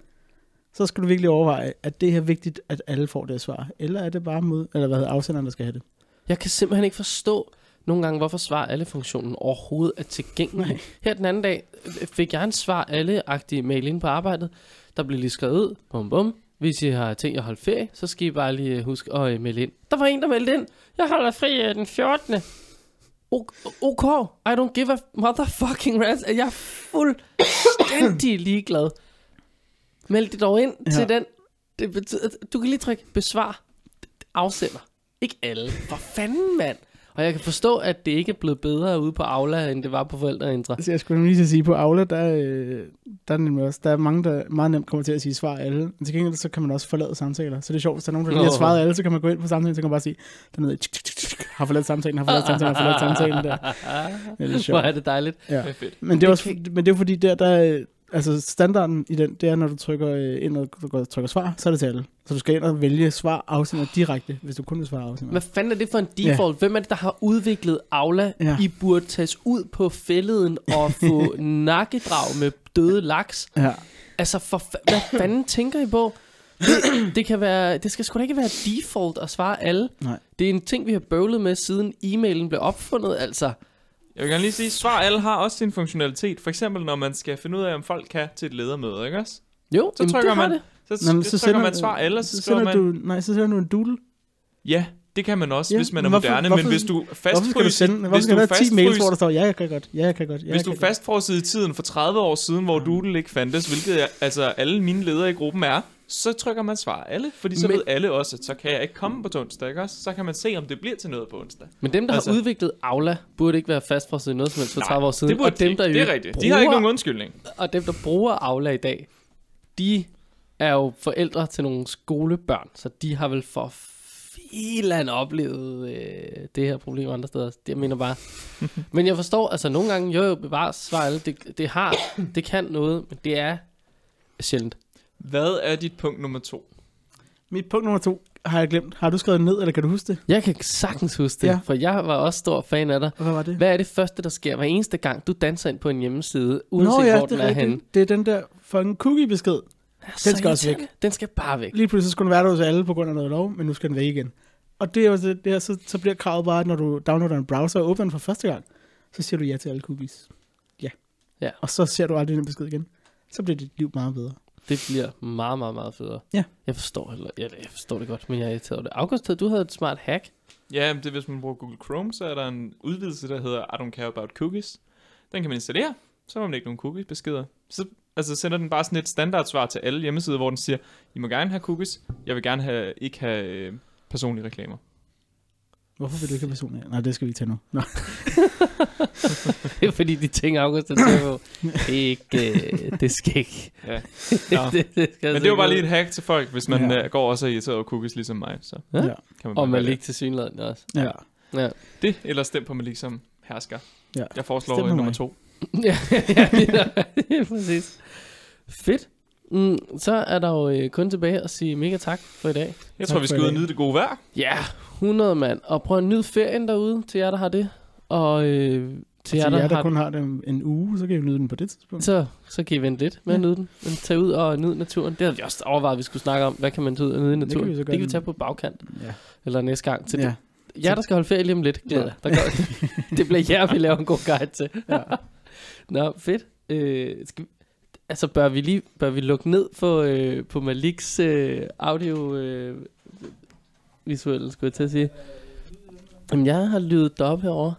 Så skal du virkelig overveje, at det er vigtigt, at alle får det svar. Eller er det bare mod, eller hvad hedder afsenderen, der skal have det? Jeg kan simpelthen ikke forstå nogle gange, hvorfor svar alle funktionen overhovedet er tilgængelig. Nej. Her den anden dag øh, fik jeg en svar alle-agtig mail ind på arbejdet. Der blev lige skrevet ud, bum bum. Hvis I har tænkt jer at holde ferie, så skal I bare lige øh, huske at øh, melde ind. Der var en, der meldte ind. Jeg holder fri den 14. O- OK, I don't give a motherfucking rant. Jeg er fuldstændig ligeglad. Meld det dog ind ja. til den. Det betyder, du kan lige trykke besvar afsender. Ikke alle. For fanden, mand. Og jeg kan forstå, at det ikke er blevet bedre ude på Aula, end det var på forældreintra. Så jeg skulle lige at sige, på Aula, der, øh, der er nemlig også, der er mange, der meget nemt kommer til at sige svar alle. Men til gengæld, så kan man også forlade samtaler. Så det er sjovt, hvis der er nogen, der lige har svaret alle, så kan man gå ind på samtalen, så kan man bare sige, dernede, tsk, tsk, har forladt samtalen, har forladt samtalen, har forladt samtalen der. Det er lidt Hvor sjovt. er det dejligt. Ja. Det er fedt. Men det er, også, men det er fordi, der, der, Altså standarden i den, det er, når du trykker øh, ind og du trykker svar, så er det til alle. Så du skal ind og vælge svar afsender direkte, hvis du kun vil svare afsender. Hvad fanden er det for en default? Hvem er det, der har udviklet Aula? Ja. I burde tages ud på fælleden og få nakkedrag med døde laks. Ja. Altså, for fa- hvad fanden tænker I på? Det, det, kan være, det skal sgu da ikke være default at svare alle. Nej. Det er en ting, vi har bøvlet med, siden e-mailen blev opfundet. Altså, Jeg vil gerne lige sige, svar alle har også sin funktionalitet. For eksempel, når man skal finde ud af, om folk kan til et ledermøde, ikke også? jo, Så jamen, trykker det man- det. Så, Nå, så, så så trykker sender- man svar alle, så, så skriver sender man... du, nej, så sender du en doodle. Ja, det kan man også, Ja, hvis man er men hvorfor- moderne. hvorfor- men hvis du Hvorfor skal du fastfryser... sende, hvorfor hvis skal du der være 10 mails, fastfryser- hvor der står, ja, jeg kan godt, ja, jeg kan godt, ja, Hvis jeg du kan er fastfrosset i tiden for 30 år siden, hvor Doodle ikke fandtes, hvilket jeg, altså alle mine ledere i gruppen er, så trykker man svar alle, fordi så Men- ved alle også, at så kan jeg ikke komme på onsdag, ikke også? Så kan man se, om det bliver til noget på onsdag. Men dem, der Altså- har udviklet Aula, burde ikke være fastfrosset i noget som helst for 30 år siden. det, burde og dem, de, der ikke. jo det er rigtigt. De har ikke nogen undskyldning. og dem, der bruger Aula i dag, de er jo forældre til nogle skolebørn, så de har vel for filan oplevet øh, det her problem andre steder. Det jeg mener bare. men jeg forstår, altså nogle gange, jo jo, bevares svar alle, det, det har, det kan noget, men det er sjældent. Hvad er dit punkt nummer to? Mit punkt nummer to har jeg glemt. Har du skrevet ned, eller kan du huske det? Jeg kan sagtens huske det, Ja. for jeg var også stor fan af dig. Hvad var det? Hvad er det første, der sker hver eneste gang, du danser ind på en hjemmeside, uanset Nå ja, hvor det den er er rigtigt. henne? Det er den der fucking cookie-besked. Så skal også væk. Den skal bare væk. Lige pludselig så skulle den være der hos alle på grund af noget lov, men nu skal den væk igen. Og det er jo det, det er, så, så bliver kravet bare, at når du downloader en browser og åbner den for første gang, så siger du ja til alle cookies. Ja. Ja. Og så ser du aldrig den besked igen. Så bliver dit liv meget bedre. Det bliver meget, meget, meget federe. Ja. Jeg forstår, heller, ja, jeg forstår det godt, men jeg er irriteret over det. August, du havde et smart hack. Ja, men det er, hvis man bruger Google Chrome, så er der en udvidelse, der hedder I don't care about cookies. Den kan man installere, så har man ikke nogen cookies beskeder. Så altså, sender den bare sådan et standardsvar til alle hjemmesider, hvor den siger, I må gerne have cookies, jeg vil gerne have, ikke have øh, personlige reklamer. Hvorfor vil du ikke have personer? Nej, det skal vi ikke tage nu. Nå. det er fordi, de ting, August er til på, det er ikke, øh, det skal ikke. Ja. det, Nå. det, det skal Men altså det er jo bare lige et hack til folk, hvis man Ja. ja. går også og er irriteret over cookies ligesom mig, så Ja. Ja. kan man Og man ligger til synligheden også. ja. Ja. det. Eller stem på Malik som hersker. Ja. Jeg foreslår øh, nummer mig. to. ja, ja, ja, præcis. Fedt. Mm, så er der jo øh, kun tilbage at sige mega tak for i dag. Jeg Tak tror, vi skal i ud og nyde det gode vejr. Ja, 100 mand. Og prøv at nyde ferien derude, til jer, der har det. Og øh, til jer, der, jer, der har kun har det en uge, så kan vi nyde den på det tidspunkt. Så, så kan I vente lidt med at Ja. nyde den. Men tag ud og nyde naturen. Det havde vi også overvejet, at vi skulle snakke om. Hvad kan man tage ud og nyde i kan naturen? vi Det kan vi, tage på bagkant. Ja. Eller næste gang. Til ja. det. Jer, der skal holde ferie lige om lidt, glæder Ja. ja. der går, det bliver jer, vi laver en god guide til. Ja. Nå, fedt. Øh, skal vi, altså, bør vi lige bør vi lukke ned på, øh, på Maliks øh, audio øh, visuelle, skulle jeg til at sige. Jamen, jeg har lydet op herover.